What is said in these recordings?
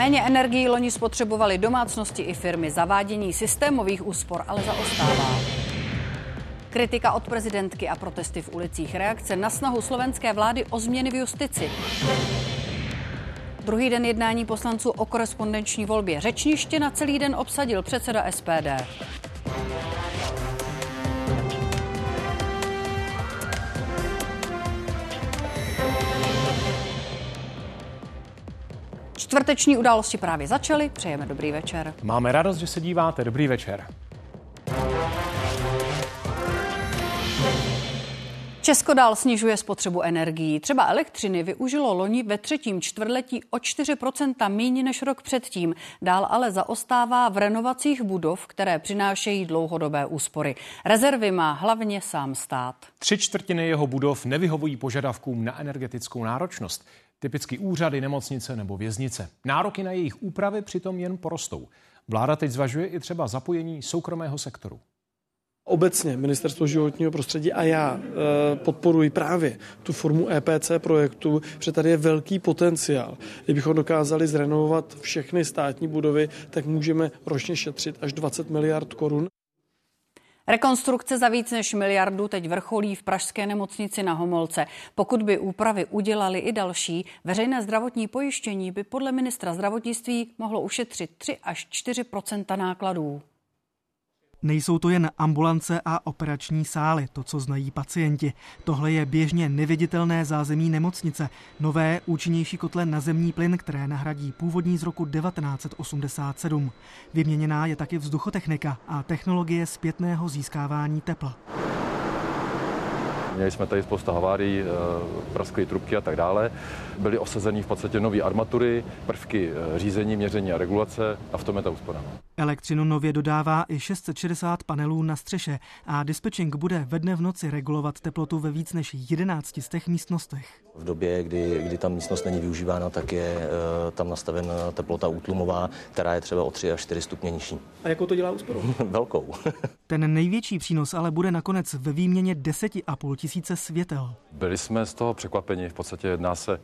Méně energií loni spotřebovali domácnosti i firmy. Zavádění systémových úspor ale zaostává. Kritika od prezidentky a protesty v ulicích. Reakce na snahu slovenské vlády o změny v justici. Druhý den jednání poslanců o korespondenční volbě. Řečniště na celý den obsadil předseda SPD. Čtvrteční události právě začaly. Přejeme dobrý večer. Máme radost, že se díváte. Dobrý večer. Česko dál snižuje spotřebu energií. Třeba elektřiny využilo loni ve třetím čtvrtletí o 4% méně než rok předtím. Dál ale zaostává v renovacích budov, které přinášejí dlouhodobé úspory. Rezervy má hlavně sám stát. Tři čtvrtiny jeho budov nevyhovují požadavkům na energetickou náročnost. Typicky úřady, nemocnice nebo věznice. Nároky na jejich úpravy přitom jen porostou. Vláda teď zvažuje i třeba zapojení soukromého sektoru. Obecně Ministerstvo životního prostředí a já e, podporuji právě tu formu EPC projektu, protože tady je velký potenciál. Kdybychom dokázali zrenovovat všechny státní budovy, tak můžeme ročně šetřit až 20 miliard korun. Rekonstrukce za víc než miliardu teď vrcholí v pražské nemocnici na Homolce. Pokud by úpravy udělali i další, veřejné zdravotní pojištění by podle ministra zdravotnictví mohlo ušetřit 3 až 4% nákladů. Nejsou to jen ambulance a operační sály, to, co znají pacienti. Tohle je běžně neviditelné zázemí nemocnice, nové účinnější kotle na zemní plyn, které nahradí původní z roku 1987. Vyměněná je taky vzduchotechnika a technologie zpětného získávání tepla. Měli jsme tady spousta havárií, eh, prasklé trubky a tak dále. Byly osazeny v podstatě nové armatury, prvky eh, řízení, měření a regulace a v tom je ta úspora. Elektřinu nově dodává i 660 panelů na střeše a dispečing bude ve dne v noci regulovat teplotu ve víc než 11 z těch místnostech. V době, kdy, kdy ta místnost není využívána, tak je uh, tam nastaven teplota útlumová, která je třeba o 3 až 4 stupně nižší. A jakou to dělá úsporu? Velkou. Ten největší přínos ale bude nakonec ve výměně 10,5 tisíce světel. Byli jsme z toho překvapeni. V podstatě jedná se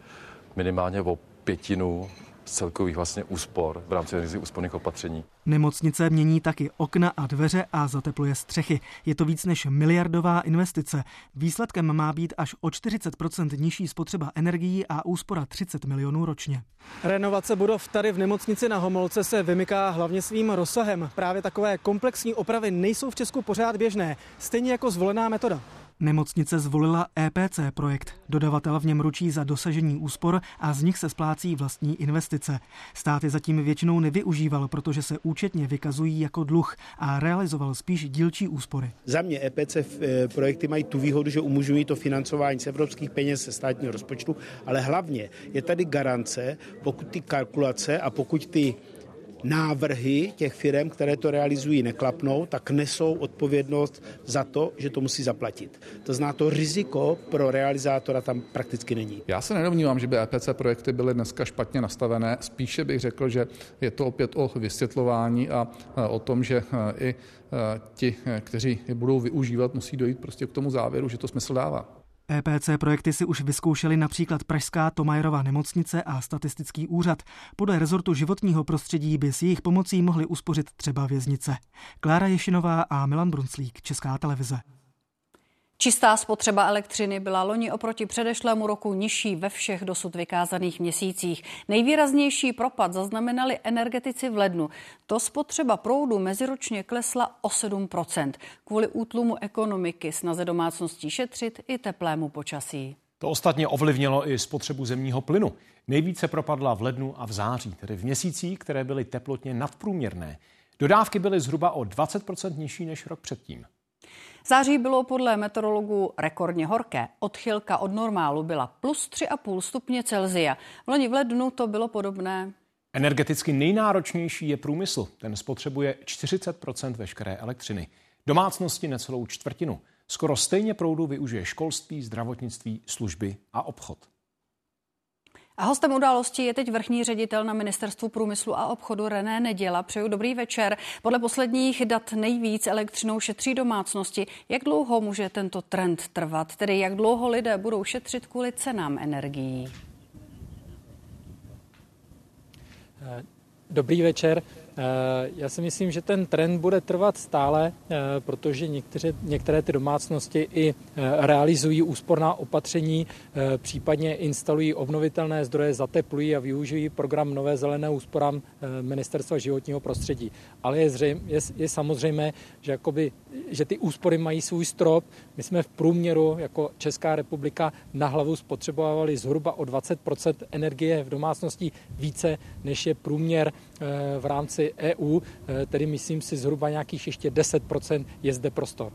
minimálně o pětinu z celkových vlastně úspor v rámci různých úsporných opatření. Nemocnice mění taky okna a dveře a zatepluje střechy. Je to víc než miliardová investice. Výsledkem má být až o 40% nižší spotřeba energií a úspora 30 milionů ročně. Renovace budov tady v nemocnici na Homolce se vymyká hlavně svým rozsahem. Právě takové komplexní opravy nejsou v Česku pořád běžné, stejně jako zvolená metoda. Nemocnice zvolila EPC projekt. Dodavatel v něm ručí za dosažení úspor a z nich se splácí vlastní investice. Stát je zatím většinou nevyužíval, protože se účetně vykazují jako dluh a realizoval spíš dílčí úspory. Za mě EPC eh, projekty mají tu výhodu, že umožňují to financování z evropských peněz ze státního rozpočtu, ale hlavně je tady garance, pokud ty kalkulace a pokud ty návrhy těch firm, které to realizují, neklapnou, tak nesou odpovědnost za to, že to musí zaplatit. To zná to riziko pro realizátora tam prakticky není. Já se nedomnívám, že by EPC projekty byly dneska špatně nastavené. Spíše bych řekl, že je to opět o vysvětlování a o tom, že i ti, kteří je budou využívat, musí dojít prostě k tomu závěru, že to smysl dává. EPC projekty si už vyzkoušeli například Pražská Tomajerova nemocnice a statistický úřad. Podle rezortu životního prostředí by s jejich pomocí mohli uspořit třeba věznice. Klára Ješinová a Milan Brunclík, Česká televize. Čistá spotřeba elektřiny byla loni oproti předešlému roku nižší ve všech dosud vykázaných měsících. Nejvýraznější propad zaznamenali energetici v lednu. To spotřeba proudu meziročně klesla o 7% kvůli útlumu ekonomiky, snaze domácností šetřit i teplému počasí. To ostatně ovlivnilo i spotřebu zemního plynu. Nejvíce propadla v lednu a v září, tedy v měsících, které byly teplotně nadprůměrné. Dodávky byly zhruba o 20% nižší než rok předtím. Září bylo podle meteorologů rekordně horké. Odchylka od normálu byla plus 3,5 stupně Celzia. V loni v lednu to bylo podobné. Energeticky nejnáročnější je průmysl. Ten spotřebuje 40% veškeré elektřiny. Domácnosti necelou čtvrtinu. Skoro stejně proudu využije školství, zdravotnictví, služby a obchod. A hostem události je teď vrchní ředitel na Ministerstvu průmyslu a obchodu René Neděla. Přeju dobrý večer. Podle posledních dat nejvíc elektřinou šetří domácnosti. Jak dlouho může tento trend trvat? Tedy jak dlouho lidé budou šetřit kvůli cenám energií? Dobrý večer. Eh, já si myslím, že ten trend bude trvat stále, eh, protože některé, některé ty domácnosti i eh, realizují úsporná opatření, případně instalují obnovitelné zdroje, zateplují a využijí program Nové zelené úsporám Ministerstva životního prostředí. Ale je, zřejmě, je, je samozřejmé, že, jakoby, že ty úspory mají svůj strop. My jsme v průměru jako Česká republika na hlavu spotřebovali zhruba o 20% energie v domácnosti více, než je průměr v rámci EU, tedy myslím si zhruba nějakých ještě 10% je zde prostor.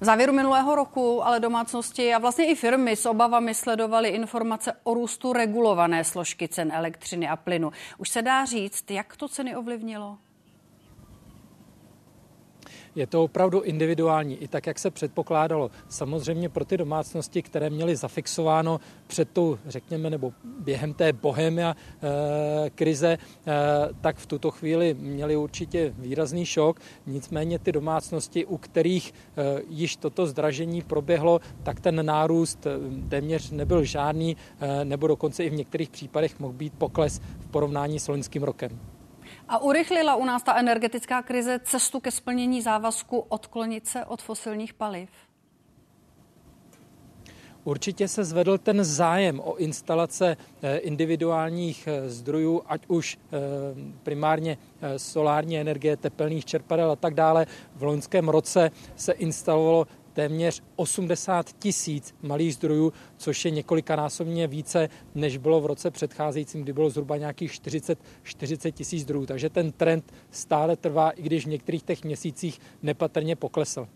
V závěru minulého roku ale domácnosti a vlastně i firmy s obavami sledovaly informace o růstu regulované složky cen elektřiny a plynu. Už se dá říct, jak to ceny ovlivnilo? Je to opravdu individuální, i tak, jak se předpokládalo. Samozřejmě pro ty domácnosti, které měly zafixováno před tou, řekněme, nebo během té bohemia e, krize, e, tak v tuto chvíli měli určitě výrazný šok. Nicméně ty domácnosti, u kterých e, již toto zdražení proběhlo, tak ten nárůst téměř nebyl žádný, e, nebo dokonce i v některých případech mohl být pokles v porovnání s loňským rokem. A urychlila u nás ta energetická krize cestu ke splnění závazku odklonit se od fosilních paliv? Určitě se zvedl ten zájem o instalace eh, individuálních eh, zdrojů, ať už eh, primárně solární energie, tepelných čerpadel a tak dále. V loňském roce se instalovalo téměř 80 tisíc malých zdrojů, což je několikanásobně více, než bylo v roce předcházejícím, kdy bylo zhruba nějakých 40, 40 tisíc zdrojů. Takže ten trend stále trvá, i když v některých těch měsících nepatrně poklesl.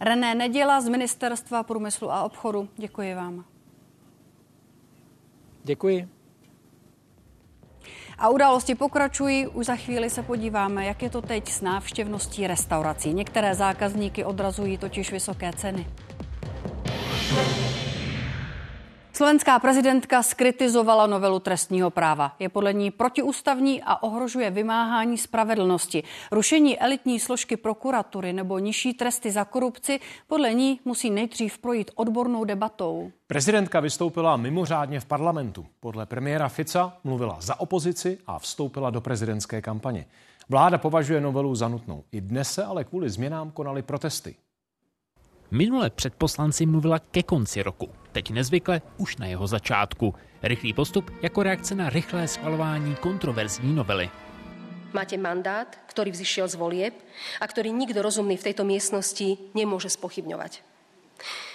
René Neděla z Ministerstva průmyslu a obchodu. Děkuji vám. Děkuji. A události pokračují. Už za chvíli se podíváme, jak je to teď s návštěvností restaurací. Některé zákazníky odrazují totiž vysoké ceny. Slovenská prezidentka skritizovala novelu trestního práva. Je podle ní protiústavní a ohrožuje vymáhání spravedlnosti. Rušení elitní složky prokuratury nebo nižší tresty za korupci podle ní musí nejdřív projít odbornou debatou. Prezidentka vystoupila mimořádně v parlamentu. Podle premiéra Fica mluvila za opozici a vstoupila do prezidentské kampaně. Vláda považuje novelu za nutnou. I dnes se ale kvůli změnám konaly protesty. Minule před poslanci mluvila ke konci roku, teď nezvykle už na jeho začátku. Rychlý postup jako reakce na rychlé schvalování kontroverzní novely. Máte mandát, ktorý vzýšiel z volieb a ktorý nikto rozumný v tejto miestnosti nemôže spochybňovať.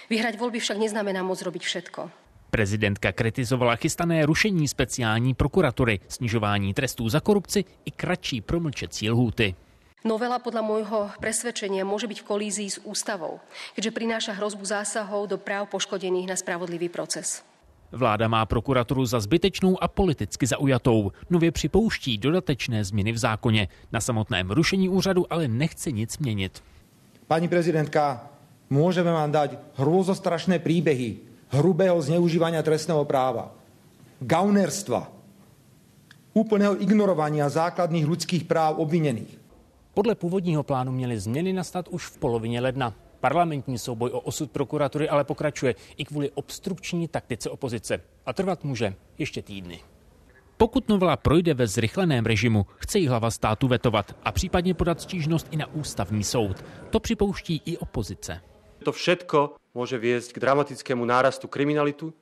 Vyhrať voľby však neznamená môcť robiť všetko. Prezidentka kritizovala chystané rušení speciální prokuratury, snižování trestů za korupci i kratší promlčecí lhůty. Novela podľa môjho presvedčenia môže byť v kolízii s ústavou, keďže prináša hrozbu zásahov do práv poškodených na spravodlivý proces. Vláda má prokuraturu za zbytečnou a politicky zaujatou. Nově připouští dodatečné změny v zákoně. Na samotném rušení úřadu ale nechce nic měnit. Pani prezidentka, môžeme vám dať hrôzostrašné príbehy hrubého zneužívania trestného práva, gaunerstva, úplného ignorovania základných ľudských práv obvinených. Podle původního plánu měly změny nastat už v polovině ledna. Parlamentní souboj o osud prokuratury ale pokračuje i kvůli obstrukční taktice opozice. A trvat může ještě týdny. Pokud novela projde ve zrychleném režimu, chce ji hlava státu vetovat a případně podat stížnost i na ústavní soud. To připouští i opozice. To všetko může viesť k dramatickému nárastu kriminalitu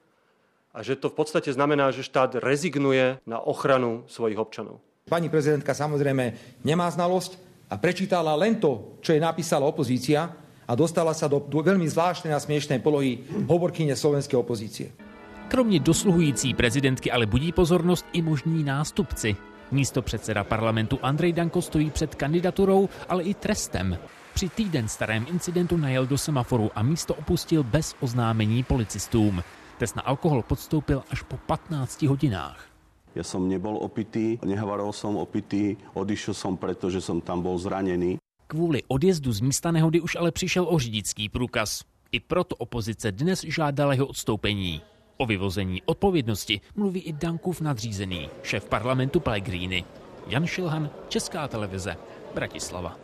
a že to v podstatě znamená, že štát rezignuje na ochranu svojich občanov. Pani prezidentka samozrejme nemá znalosť a prečítala len to, čo jej napísala opozícia a dostala sa do, veľmi zvláštnej a smiešnej polohy hovorkyne slovenskej opozície. Kromě dosluhující prezidentky ale budí pozornost i možní nástupci. Místo předseda parlamentu Andrej Danko stojí před kandidaturou, ale i trestem. Při týden starém incidentu najel do semaforu a místo opustil bez oznámení policistům. Test na alkohol podstoupil až po 15 hodinách. Ja som nebol opitý, nehovoril som opitý, odišiel som, pretože som tam bol zranený. Kvůli odjezdu z místa nehody už ale přišel o řidičský průkaz. I proto opozice dnes žádala jeho odstoupení. O vyvození odpovědnosti mluví i Dankův nadřízený, šéf parlamentu Pellegrini. Jan Šilhan, Česká televize, Bratislava.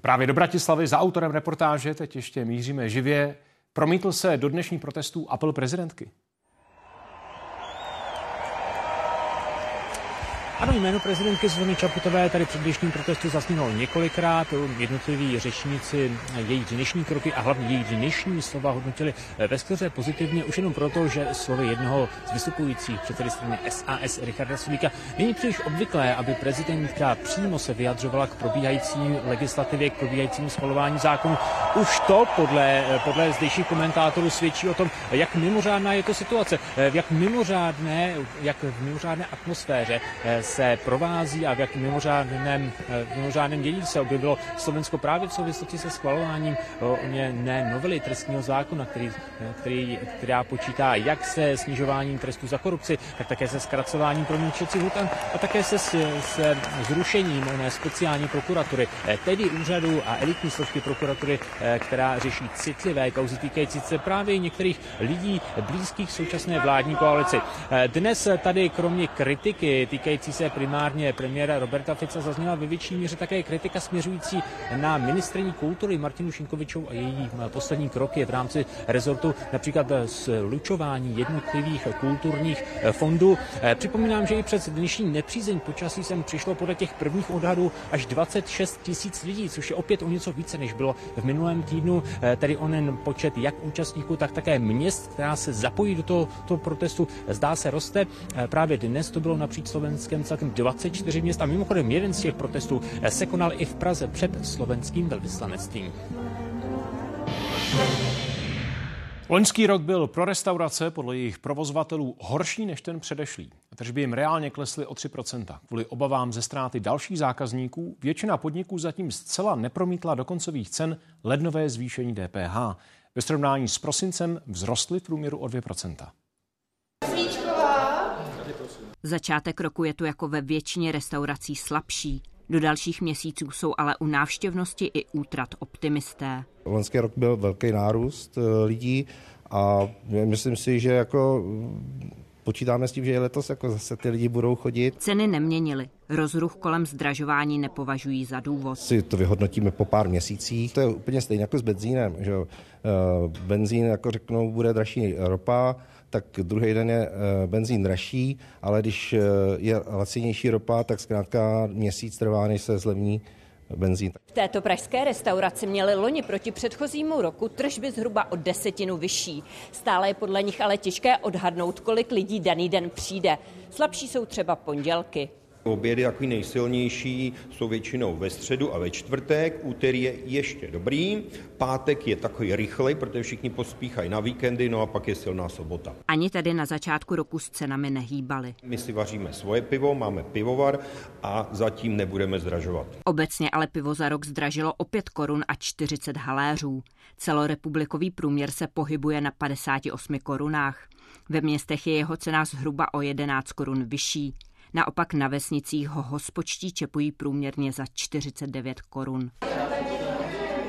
Právě do Bratislavy za autorem reportáže teď ještě míříme živě. Promítl se do dnešních protestů apel prezidentky. Ano, jméno prezidentky Zuzany Čaputové tady před dnešním protestu zasnělo několikrát. Jednotliví řečníci její dnešní kroky a hlavně její dnešní slova hodnotili ve skvěře pozitivně už jenom proto, že slovy jednoho z vystupujících předsedy strany SAS Richarda Sulíka není příliš obvyklé, aby prezidentka přímo se vyjadřovala k probíhající legislativě, k probíhajícímu schvalování zákonu. Už to podle, podle zdejších komentátorů svědčí o tom, jak mimořádná je to situace, v jak mimořádné, jak v mimořádné atmosféře se provází a v jak mimořádném, v mimořádném dění se objevilo Slovensko právě v souvislosti se schvalováním o ně ne novely trestního zákona, který, který, která počítá jak se snižováním trestů za korupci, tak také se zkracováním promlčecích hutan a také se, se zrušením oné speciální prokuratury, tedy úřadu a elitní složky prokuratury, která řeší citlivé kauzy týkající se právě některých lidí blízkých současné vládní koalici. Dnes tady kromě kritiky týkající se primárně premiéra Roberta Fica zazněla ve větší míře také kritika směřující na ministrní kultury Martinu Šinkovičovou a její poslední kroky v rámci rezortu, například slučování jednotlivých kulturních fondů. Připomínám, že i přes dnešní nepřízeň počasí sem přišlo podle těch prvních odhadů až 26 tisíc lidí, což je opět o něco více, než bylo v minulém týdnu, tedy onen počet jak účastníků, tak také měst, která se zapojí do toho, toho protestu, zdá se roste. Právě dnes to bylo napříč Slovenskem celkem 24 měst a mimochodem jeden z těch protestů se konal i v Praze před slovenským velvyslanectvím. Loňský rok byl pro restaurace podle jejich provozovatelů horší než ten předešlý. Tržby jim reálně klesly o 3%. Kvůli obavám ze ztráty dalších zákazníků většina podniků zatím zcela nepromítla do koncových cen lednové zvýšení DPH. Ve srovnání s prosincem vzrostly v průměru o 2%. Začátek roku je tu jako ve většině restaurací slabší. Do dalších měsíců jsou ale u návštěvnosti i útrat optimisté. Loňský rok byl velký nárůst lidí a myslím si, že jako počítáme s tím, že letos jako zase ty lidi budou chodit. Ceny neměnily. Rozruch kolem zdražování nepovažují za důvod. Si to vyhodnotíme po pár měsících. To je úplně stejně jako s benzínem. Že benzín, jako řeknou, bude dražší ropa, tak druhý den je benzín dražší, ale když je lacinější ropa, tak zkrátka měsíc trvá, než se zlevní benzín. V této pražské restauraci měli loni proti předchozímu roku tržby zhruba o desetinu vyšší. Stále je podle nich ale těžké odhadnout, kolik lidí daný den přijde. Slabší jsou třeba pondělky. Obědy takový nejsilnější jsou většinou ve středu a ve čtvrtek, úterý je ještě dobrý, pátek je takový rychlej, protože všichni pospíchají na víkendy, no a pak je silná sobota. Ani tedy na začátku roku s cenami nehýbali. My si vaříme svoje pivo, máme pivovar a zatím nebudeme zdražovat. Obecně ale pivo za rok zdražilo o 5 korun a 40 haléřů. Celorepublikový průměr se pohybuje na 58 korunách. Ve městech je jeho cena zhruba o 11 korun vyšší. Naopak na vesnicích ho hospočtí čepují průměrně za 49 korun.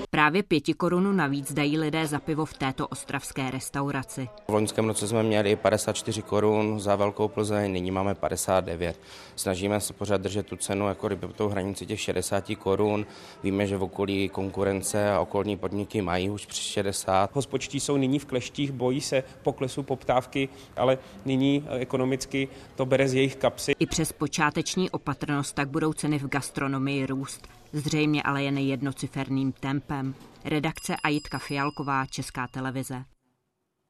Právě pěti korunu navíc dají lidé za pivo v této ostravské restauraci. V loňském roce jsme měli 54 korun za velkou Plzeň, nyní máme 59. Snažíme se pořád držet tu cenu jako kdyby tou hranici těch 60 korun. Víme, že v okolí konkurence a okolní podniky mají už přes 60. Hospočtí jsou nyní v kleštích, bojí se poklesu poptávky, ale nyní ekonomicky to bere z jejich kapsy. I přes počáteční opatrnost tak budou ceny v gastronomii růst. Zřejmě ale jen jednociferným tempem. Redakce Ajitka Fialková, Česká televize.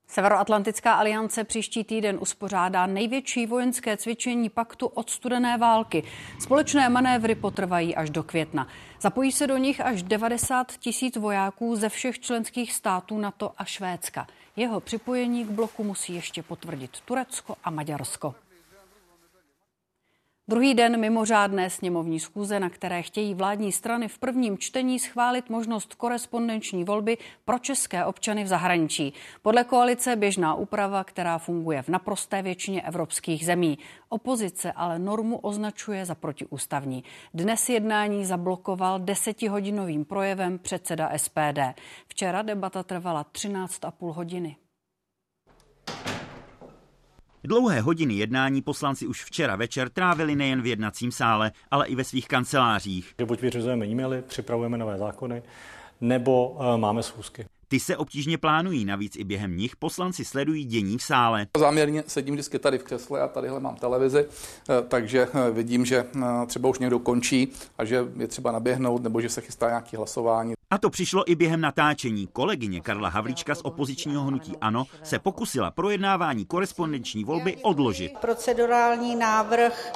Severoatlantická aliance příští týden uspořádá největší vojenské cvičení paktu od studené války. Společné manévry potrvají až do května. Zapojí se do nich až 90 tisíc vojáků ze všech členských států NATO a Švédska. Jeho připojení k bloku musí ještě potvrdit Turecko a Maďarsko. Druhý den mimořádné sněmovní schůze, na které chtějí vládní strany v prvním čtení schválit možnost korespondenční volby pro české občany v zahraničí. Podle koalice běžná úprava, která funguje v naprosté většině evropských zemí. Opozice ale normu označuje za protiústavní. Dnes jednání zablokoval desetihodinovým projevem předseda SPD. Včera debata trvala 13,5 hodiny. Dlouhé hodiny jednání poslanci už včera večer trávili nejen v jednacím sále, ale i ve svých kancelářích. Buď vyřizujeme e-maily, připravujeme nové zákony, nebo uh, máme schůzky. Ty se obtížně plánují, navíc i během nich poslanci sledují dění v sále. Záměrně sedím vždycky tady v křesle a tadyhle mám televizi, eh, takže eh, vidím, že eh, třeba už někdo končí a že je třeba naběhnout nebo že se chystá nějaký hlasování. A to přišlo i během natáčení. Kolegyně Karla Havlíčka z opozičního hnutí ANO se pokusila projednávání korespondenční volby odložit. Procedurální návrh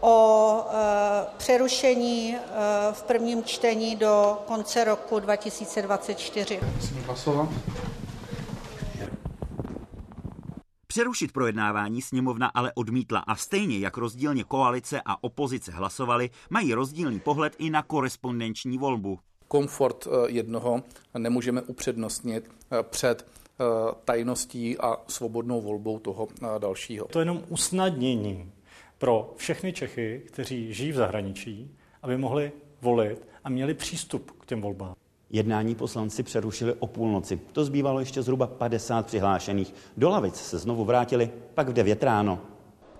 o e, přerušení e, v prvním čtení do konce roku 2024. Přerušit projednávání sněmovna ale odmítla a stejně jak rozdílně koalice a opozice hlasovali, mají rozdílný pohled i na korespondenční volbu. Komfort e, jednoho nemůžeme upřednostnit před tajností a svobodnou volbou toho dalšího. To je jenom usnadnění pro všechny Čechy, kteří žijí v zahraničí, aby mohli volit a měli přístup k těm volbám. Jednání poslanci přerušili o půlnoci. To zbývalo ještě zhruba 50 přihlášených. Do lavic se znovu vrátili pak v 9 ráno.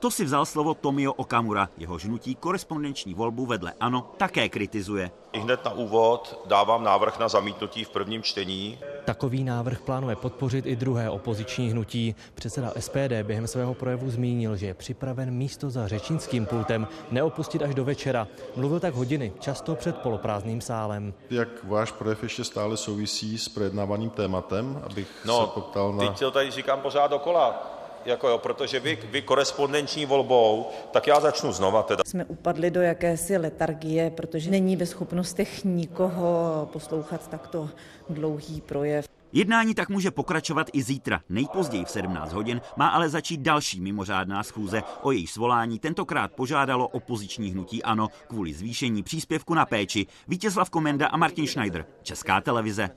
To si vzal slovo Tomio Okamura. Jeho žnutí korespondenční volbu vedle ANO také kritizuje. I hned na úvod dávám návrh na zamítnutí v prvním čtení. Takový návrh plánuje podpořit i druhé opoziční hnutí. Předseda SPD během svého projevu zmínil, že je připraven místo za řečnickým pultem neopustit až do večera. Mluvil tak hodiny, často před poloprázdným sálem. Jak váš projev ještě stále souvisí s projednávaným tématem, abych no, se poptal na... teď to tady říkám pořád dokola protože vy, vy korespondenční volbou, tak já začnu znova teda. Jsme upadli do jakési letargie, protože není ve schopnostech nikoho poslouchat takto dlouhý projev. Jednání tak může pokračovat i zítra. Nejpozději v 17 hodin má ale začít další mimořádná schůze. O její svolání tentokrát požádalo opoziční hnutí ANO kvůli zvýšení příspěvku na péči. Vítězslav Komenda a Martin Schneider, Česká televize.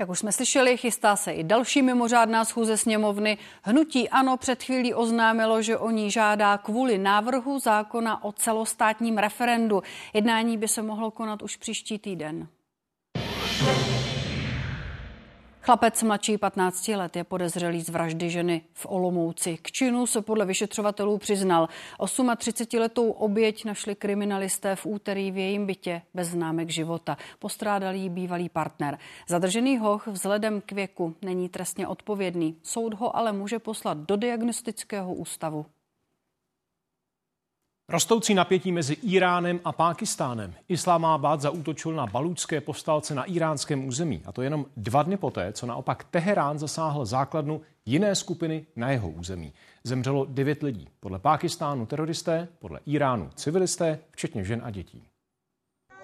Jak už jsme slyšeli, chystá se i další mimořádná schůze sněmovny. Hnutí ANO před chvílí oznámilo, že o ní žádá kvůli návrhu zákona o celostátním referendu. Jednání by se mohlo konat už příští týden. Chlapec mladší 15 let je podezřelý z vraždy ženy v Olomouci. K činu se podle vyšetřovatelů přiznal. 38-letou oběť našli kriminalisté v úterý v jejím bytě bez známek života. Postrádal jí bývalý partner. Zadržený hoch vzhledem k věku není trestně odpovědný. Soud ho ale může poslat do diagnostického ústavu. Rostoucí napětí mezi Iránem a Pákistánem. Islámábad zaútočil na balúčské povstalce na iránském území. A to jenom dva dny poté, co naopak Teherán zasáhl základnu jiné skupiny na jeho území. Zemřelo devět lidí. Podle Pákistánu teroristé, podle Iránu civilisté, včetně žen a dětí.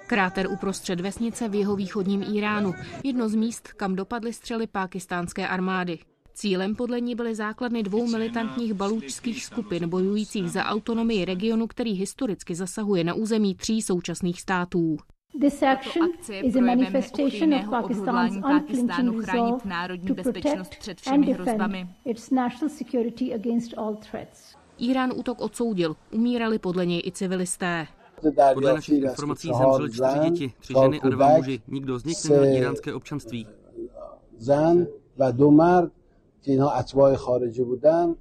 Kráter uprostřed vesnice v jeho východním Iránu. Jedno z míst, kam dopadly střely pákistánské armády. Cílem podle ní byly základny dvou militantních balůčských skupin bojujících za autonomii regionu, který historicky zasahuje na území tří současných států. This action is a manifestation of Pakistan's unflinching resolve to protect and defend its national security against all threats. Irán útok odsoudil, umírali podle něj i civilisté. Podle našich informací zemřeli čtyři děti, tři ženy a dva muži. Nikdo z nich neměl iránské občanství. Zan a اینها اتباع خارجی بودن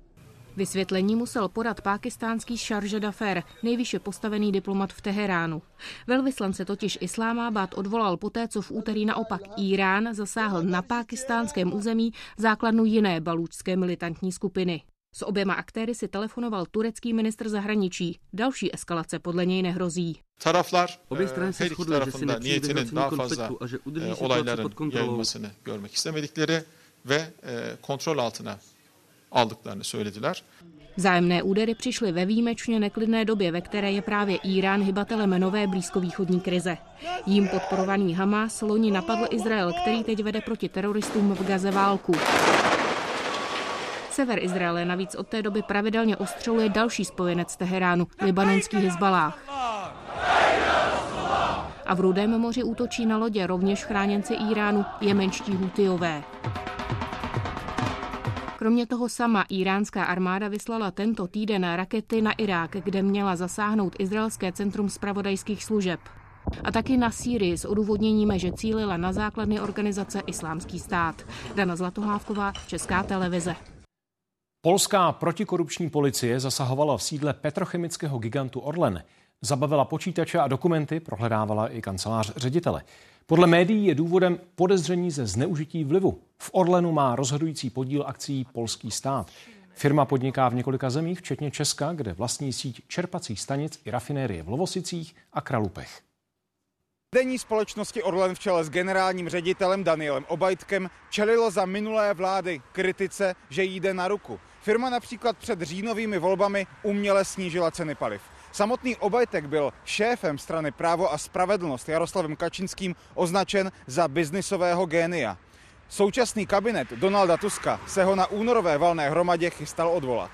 Vysvětlení musel podat pákistánský Sharjah Dafer, nejvyše postavený diplomat v Teheránu. Velvyslance totiž Islámábad odvolal poté, co v úterý naopak Irán zasáhl na pákistánském území základnu jiné balúčské militantní skupiny. S oběma aktéry si telefonoval turecký ministr zahraničí. Další eskalace podle něj nehrozí. Taraflar Obě strany se her iki shodly, že si tarafın da nepřejí niyetinin vyhrocení daha fazla konfliktu a že udrží e, situaci olayların pod kontrolou. ve e, kontrol altına aldıklarını söylediler. Vzájemné údery přišly ve výjimečně neklidné době, ve které je právě Irán hybatelem nové blízkovýchodní krize. Jím podporovaný Hamas loni napadl Izrael, který teď vede proti teroristům v Gaze válku. Sever Izraele navíc od té doby pravidelně ostřeluje další spojenec Teheránu, libanonský Hezbalách. A v Rudém moři útočí na lodě rovněž chráněnci Iránu jemenští Hutijové. Kromě toho sama iránská armáda vyslala tento týden rakety na Irák, kde měla zasáhnout Izraelské centrum spravodajských služeb. A taky na Sýrii s odůvodněním, že cílila na základny organizace Islámský stát. Dana Zlatohlávková, Česká televize. Polská protikorupční policie zasahovala v sídle petrochemického gigantu Orlen. Zabavila počítače a dokumenty, prohledávala i kancelář ředitele. Podle médií je důvodem podezření ze zneužití vlivu. V Orlenu má rozhodující podíl akcí polský stát. Firma podniká v několika zemích, včetně Česka, kde vlastní síť čerpacích stanic i rafinérie v Lovosicích a Kralupech. Vedení společnosti Orlen v čele s generálním ředitelem Danielem Obajtkem čelilo za minulé vlády kritice, že jí jde na ruku. Firma například před říjnovými volbami uměle snížila ceny paliv. Samotný Obajtek byl šéfem strany Právo a spravedlnost Jaroslavem Kačinským označen za biznisového génia. Současný kabinet Donalda Tuska se ho na únorové valné hromadě chystal odvolat.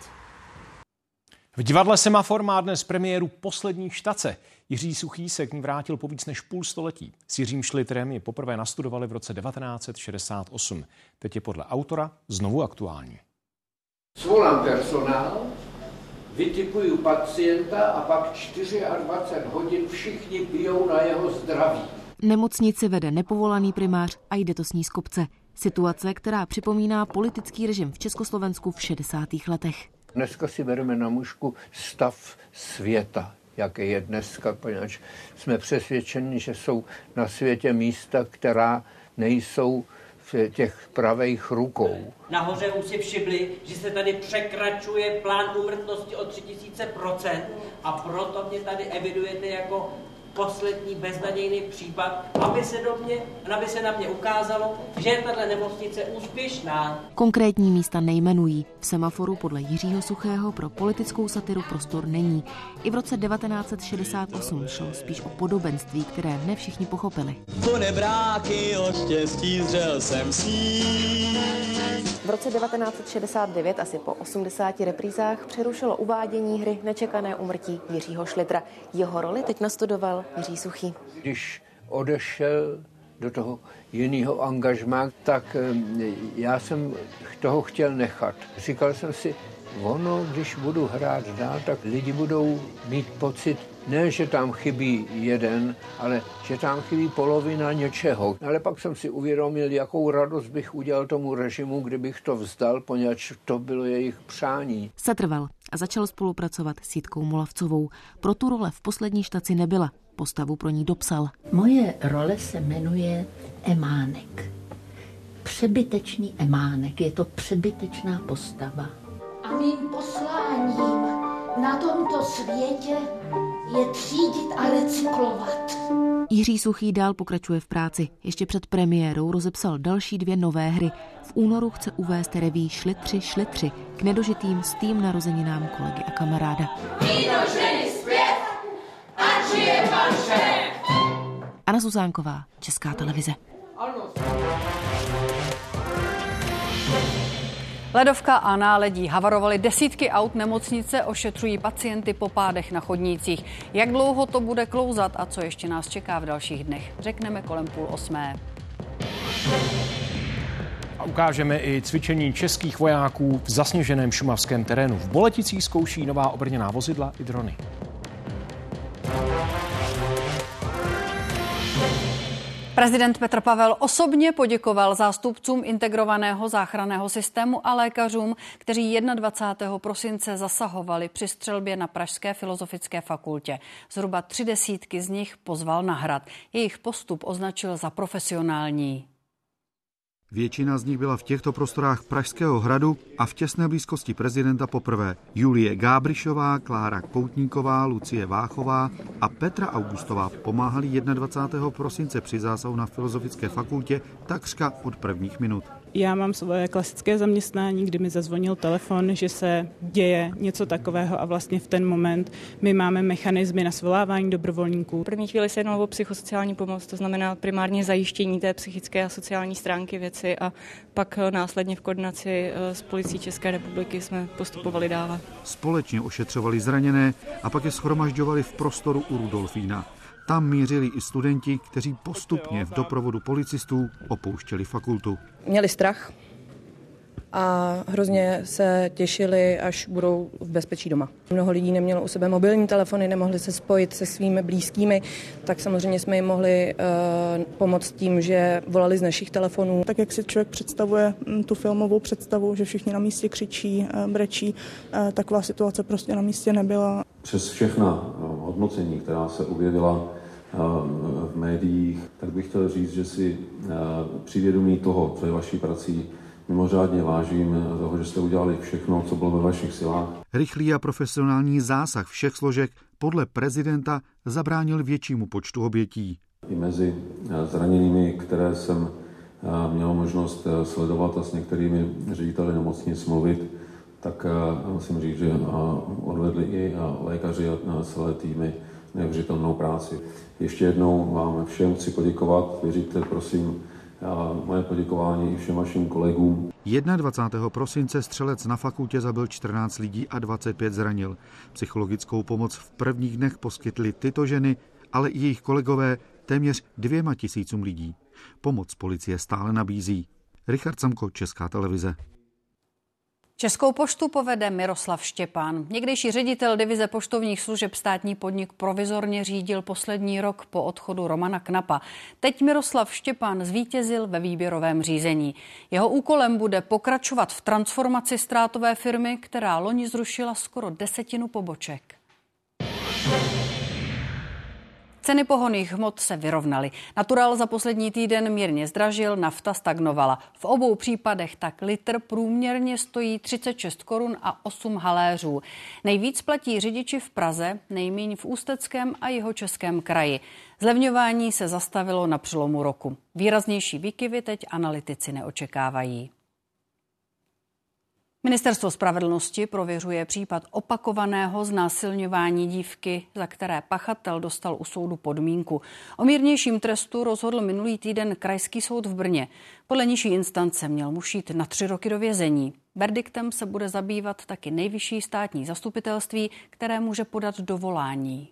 V divadle Semafor má dnes premiéru poslední štace. Jiří Suchý se k ní vrátil po víc než půl století. S Jiřím Šlitrem je poprvé nastudovali v roce 1968. Teď je podle autora znovu aktuální. Svolám personál, vytipuju pacienta a pak 24 hodin všichni bijou na jeho zdraví. Nemocnici vede nepovolaný primář a jde to s ní z kopce. Situace, která připomíná politický režim v Československu v 60. letech. Dneska si bereme na mužku stav světa, jaké je dneska, poněvadž jsme přesvědčeni, že jsou na světě místa, která nejsou těch pravých rukou. Nahoře už si všimli, že se tady překračuje plán úmrtnosti o 3000% a proto mě tady evidujete jako poslední beznadějný případ, aby se, do mě, aby se na mě ukázalo, že je tato nemocnice úspěšná. Konkrétní místa nejmenují. V semaforu podle Jiřího Suchého pro politickou satiru prostor není. I v roce 1968 šlo spíš o podobenství, které ne všichni pochopili. Ponebráky o štěstí zřel jsem sní. V roce 1969, asi po 80 reprízách, přerušilo uvádění hry Nečekané umrtí Jiřího Šlitra. Jeho roli teď nastudoval Jiří Suchý. Když odešel do toho jiného angažmá, tak já jsem toho chtěl nechat. Říkal jsem si, ono, když budu hrát dál, tak lidi budou mít pocit, ne, že tam chybí jeden, ale že tam chybí polovina něčeho. Ale pak jsem si uvědomil, jakou radost bych udělal tomu režimu, kdybych to vzdal, poněvadž to bylo jejich přání. Setrval a začal spolupracovat s Jitkou Molavcovou. Pro tu role v poslední štaci nebyla. Postavu pro ní dopsal. Moje role se jmenuje Emánek. Přebytečný Emánek. Je to přebytečná postava. A mým posláním na tomto světě je třídit a recyklovat. Jiří Suchý dál pokračuje v práci. Ještě před premiérou rozepsal další dvě nové hry. V únoru chce uvést reví Šlitři šlitři k nedožitým s tým narozeninám kolegy a kamaráda. ať šéf. Anna Zuzánková, Česká televize. Ledovka a náledí havarovaly desítky aut, nemocnice ošetřují pacienty po pádech na chodnících. Jak dlouho to bude klouzat a co ještě nás čeká v dalších dnech, řekneme kolem půl osmé. A ukážeme i cvičení českých vojáků v zasněženém šumavském terénu. V Boleticích zkouší nová obrněná vozidla i drony. Prezident Petr Pavel osobně poděkoval zástupcům integrovaného záchranného systému a lékařům, kteří 21. prosince zasahovali při střelbě na Pražské filozofické fakultě. Zhruba tři desítky z nich pozval na hrad. Jejich postup označil za profesionální. Většina z nich byla v těchto prostorách Pražského hradu a v těsné blízkosti prezidenta poprvé. Julie Gábrišová, Klára Koutníková, Lucie Váchová a Petra Augustová pomáhali 21. prosince při zásahu na Filozofické fakultě takřka od prvních minut. Já mám svoje klasické zaměstnání, kdy mi zazvonil telefon, že se děje něco takového a vlastně v ten moment my máme mechanismy na svolávání dobrovolníků. V první chvíli se jednalo o psychosociální pomoc, to znamená primárně zajištění té psychické a sociální stránky věci a pak následně v koordinaci eh, s policií České republiky jsme postupovali dále. Společně ošetřovali zraněné a pak je schromažďovali v prostoru u Rudolfína. Tam mířili i studenti, kteří postupně v doprovodu policistů opouštěli fakultu. Měli strach a hrozně se těšili, až budou v bezpečí doma. Mnoho lidí nemělo u sebe mobilní telefony, nemohli se spojit se svými blízkými, tak samozřejmě jsme jim mohli uh, pomoct tím, že volali z našich telefonů. Tak jak si člověk představuje mm, tu filmovou představu, že všichni na místě křičí, uh, brečí, uh, taková situace prostě na místě nebyla. Přes všechna hodnocení, která se objevila v médiích, tak bych chtěl říct, že si při vědomí toho, co je vaší prací, mimořádně vážím toho, že jste udělali všechno, co bylo ve vašich silách. Rychlý a profesionální zásah všech složek podle prezidenta zabránil většímu počtu obětí. I mezi zraněnými, které jsem měl možnost sledovat a s některými řediteli nemocnic mluvit, tak musím říct, že odvedli i lékaři a celé týmy neuvěřitelnou práci. Ještě jednou vám všem chci poděkovat. Věříte, prosím, moje poděkování i všem vašim kolegům. 21. prosince střelec na fakultě zabil 14 lidí a 25 zranil. Psychologickou pomoc v prvních dnech poskytly tyto ženy, ale i jejich kolegové téměř dvěma tisícům lidí. Pomoc policie stále nabízí. Richard Samko, Česká televize. Českou poštu povede Miroslav Štěpán. Někdejší ředitel divize poštovních služeb státní podnik provizorně řídil poslední rok po odchodu Romana Knapa. Teď Miroslav Štěpán zvítězil ve výběrovém řízení. Jeho úkolem bude pokračovat v transformaci ztrátové firmy, která loni zrušila skoro desetinu poboček. Ceny pohonných hmot se vyrovnaly. Natural za poslední týden mírně zdražil, nafta stagnovala. V obou případech tak litr průměrně stojí 36 korun a 8 haléřů. Nejvíc platí řidiči v Praze, nejméně v Ústeckém a jeho českém kraji. Zlevňování se zastavilo na přelomu roku. Výraznější výkyvy teď analytici neočekávají. Ministerstvo spravedlnosti prověřuje případ opakovaného znásilňování dívky, za které pachatel dostal u soudu podmínku. O mírnějším trestu rozhodl minulý týden Krajský soud v Brně. Podle nižší instance měl muž na tři roky do vězení. Verdiktem se bude zabývat taky nejvyšší státní zastupitelství, které může podat dovolání.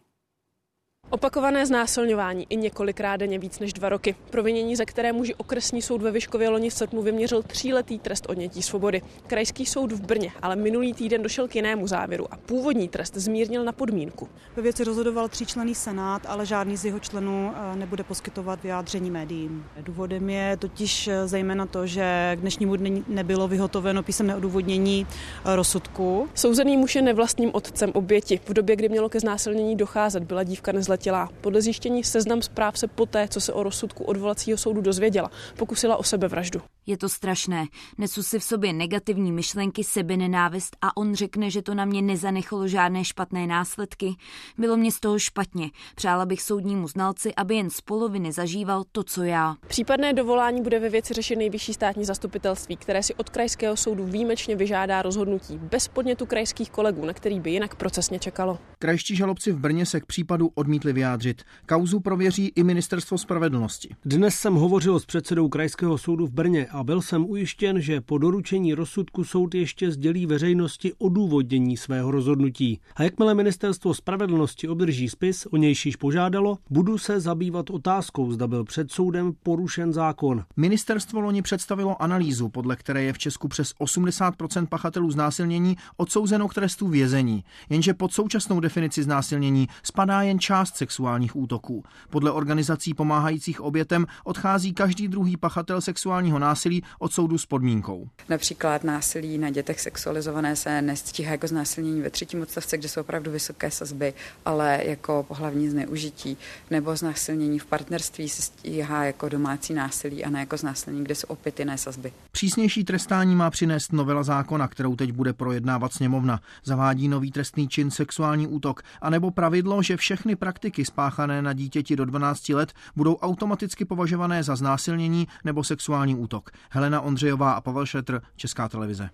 Opakované znásilňování i několikrát denně víc než dva roky. Provinění, za které muži okresní soud ve Vyškově loni v srpnu vyměřil tříletý trest odnětí svobody. Krajský soud v Brně ale minulý týden došel k jinému závěru a původní trest zmírnil na podmínku. Ve věci rozhodoval tříčlený senát, ale žádný z jeho členů eh, nebude poskytovat vyjádření médiím. Důvodem je totiž eh, zejména to, že k dnešnímu dni nebylo vyhotoveno písemné odůvodnění eh, rozsudku. Souzený muž je nevlastním otcem oběti. V době, kdy mělo ke znásilnění docházet, byla dívka nezletá ztratila. Podle zjištění seznam zpráv se poté, co se o rozsudku odvolacího soudu dozvěděla, pokusila o sebevraždu. Je to strašné. Nesu si v sobě negativní myšlenky, sebe nenávist a on řekne, že to na mě nezanechalo žádné špatné následky. Bylo mě z toho špatně. Přála bych soudnímu znalci, aby jen z poloviny zažíval to, co já. Případné dovolání bude ve věci řešit nejvyšší státní zastupitelství, které si od krajského soudu výjimečně vyžádá rozhodnutí bez podnětu krajských kolegů, na který by jinak procesně čekalo. Krajští žalobci v Brně se k případu odmítli vyjádřit. Kauzu prověří i ministerstvo spravedlnosti. Dnes jsem hovořil s předsedou krajského soudu v Brně a byl jsem ujištěn, že po doručení rozsudku soud ještě sdělí veřejnosti odůvodnění svého rozhodnutí. A jakmile ministerstvo spravedlnosti obdrží spis, o nějž již požádalo, budu se zabývat otázkou, zda byl před soudem porušen zákon. Ministerstvo loni představilo analýzu, podle které je v Česku přes 80% pachatelů znásilnění odsouzeno k trestu vězení, jenže pod současnou definici znásilnění spadá jen část sexuálních útoků. Podle organizací pomáhajících obětem odchází každý druhý pachatel sexuálního násilí od soudu s podmínkou. Například násilí na dětech sexualizované se nestíhá jako znásilnění ve třetím odstavce, kde jsou opravdu vysoké sazby, ale jako pohlavní zneužití nebo znásilnění v partnerství se stíhá jako domácí násilí a ne jako znásilnění, kde jsou opět jiné sazby. Přísnější trestání má přinést novela zákona, kterou teď bude projednávat sněmovna. Zavádí nový trestný čin sexuální útok, anebo pravidlo, že všechny praktiky spáchané na dítěti do 12 let budou automaticky považované za znásilnění nebo sexuální útok. Helena Ondřejová a Pavel Šetr, Česká televize.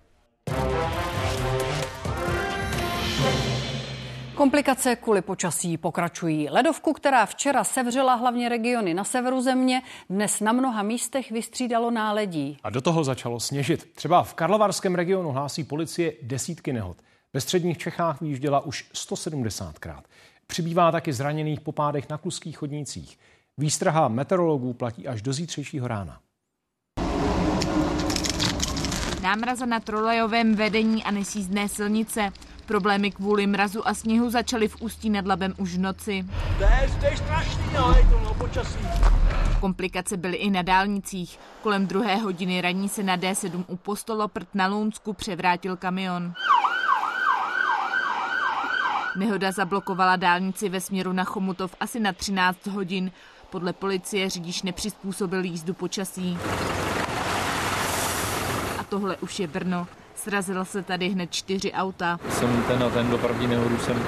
Komplikace kvůli počasí pokračují. Ledovku, která včera sevřela hlavně regiony na severu země, dnes na mnoha místech vystřídalo náledí. A do toho začalo sněžit. Třeba v Karlovarském regionu hlásí policie desítky nehod. Ve středních Čechách výjížděla už 170krát. Přibývá taky zraněných po pádech na kluských chodnících. Výstraha meteorologů platí až do zítřejšího rána. Námraza na trolejovém vedení a nesízdné silnice. Problémy kvůli mrazu a sněhu začaly v Ústí nad Labem už v noci. To. Komplikace byly i na dálnicích. Kolem druhé hodiny raní se na D7 u Postoloprt na Lounsku převrátil kamion. Nehoda zablokovala dálnici ve směru na Chomutov asi na 13 hodin. Podle policie řidič nepřizpůsobil jízdu počasí. A tohle už je Brno. Srazilo se tady hned čtyři auta. Jsem ten a ten dopravní nehodu jsem,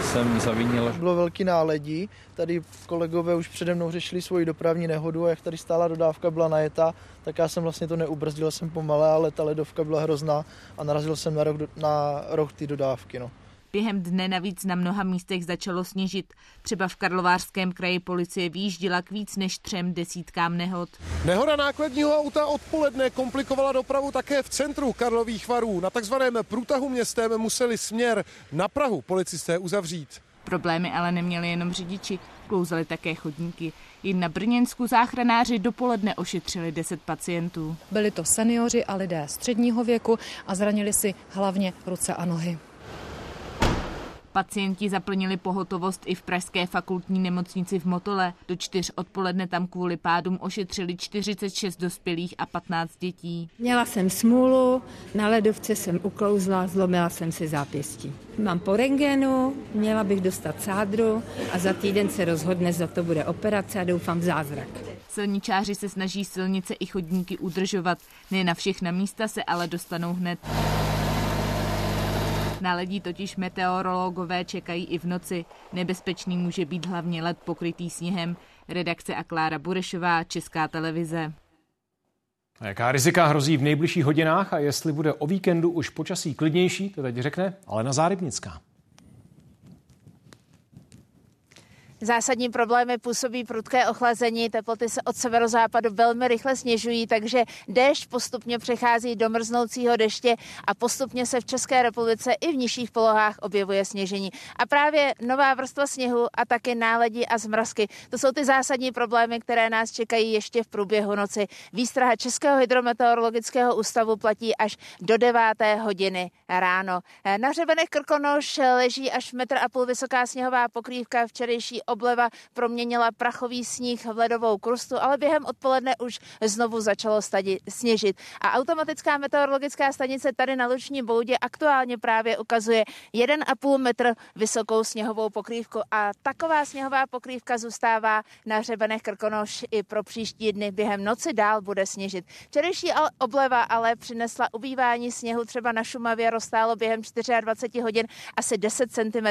jsem zavinil. Bylo velký náledí, tady kolegové už přede mnou řešili svoji dopravní nehodu a jak tady stála dodávka byla najeta, tak já jsem vlastně to neubrzdil, jsem pomalé, ale ta ledovka byla hrozná a narazil jsem na roh, na roh ty dodávky. No. Během dne navíc na mnoha místech začalo sněžit. Třeba v Karlovářském kraji policie výjíždila k víc než třem desítkám nehod. Nehoda nákladního auta odpoledne komplikovala dopravu také v centru Karlových varů. Na takzvaném průtahu městem museli směr na Prahu policisté uzavřít. Problémy ale neměli jenom řidiči, klouzali také chodníky. I na Brněnsku záchranáři dopoledne ošetřili 10 pacientů. Byli to seniori a lidé středního věku a zranili si hlavně ruce a nohy. Pacienti zaplnili pohotovost i v Pražské fakultní nemocnici v Motole. Do čtyř odpoledne tam kvůli pádům ošetřili 46 dospělých a 15 dětí. Měla jsem smůlu, na ledovce jsem uklouzla, zlomila jsem si zápěstí. Mám po rengenu, měla bych dostat sádru a za týden se rozhodne, za to bude operace a doufám v zázrak. Silničáři se snaží silnice i chodníky udržovat. Ne na všechna místa se ale dostanou hned. Na ledí totiž meteorologové čekají i v noci. Nebezpečný může být hlavně led pokrytý sněhem. Redakce a Klára Burešová, Česká televize. A jaká rizika hrozí v nejbližších hodinách a jestli bude o víkendu už počasí klidnější, to teď řekne Alena Zárybnická. Zásadní problémy působí prudké ochlazení, teploty se od severozápadu velmi rychle sněžují, takže déšť postupně přechází do mrznoucího deště a postupně se v České republice i v nižších polohách objevuje sněžení. A právě nová vrstva sněhu a také náledí a zmrazky, to jsou ty zásadní problémy, které nás čekají ještě v průběhu noci. Výstraha Českého hydrometeorologického ústavu platí až do 9. hodiny ráno. Na hřebenech Krkonoš leží až metr a půl vysoká sněhová pokrývka včerejší obleva proměnila prachový sníh v ledovou krustu, ale během odpoledne už znovu začalo stadi, sněžit. A automatická meteorologická stanice tady na Luční boudě aktuálně právě ukazuje 1,5 metr vysokou sněhovou pokrývku a taková sněhová pokrývka zůstává na hřebenech Krkonoš i pro příští dny. Během noci dál bude sněžit. Včerejší obleva ale přinesla ubývání sněhu třeba na Šumavě rozstálo během 24 hodin asi 10 cm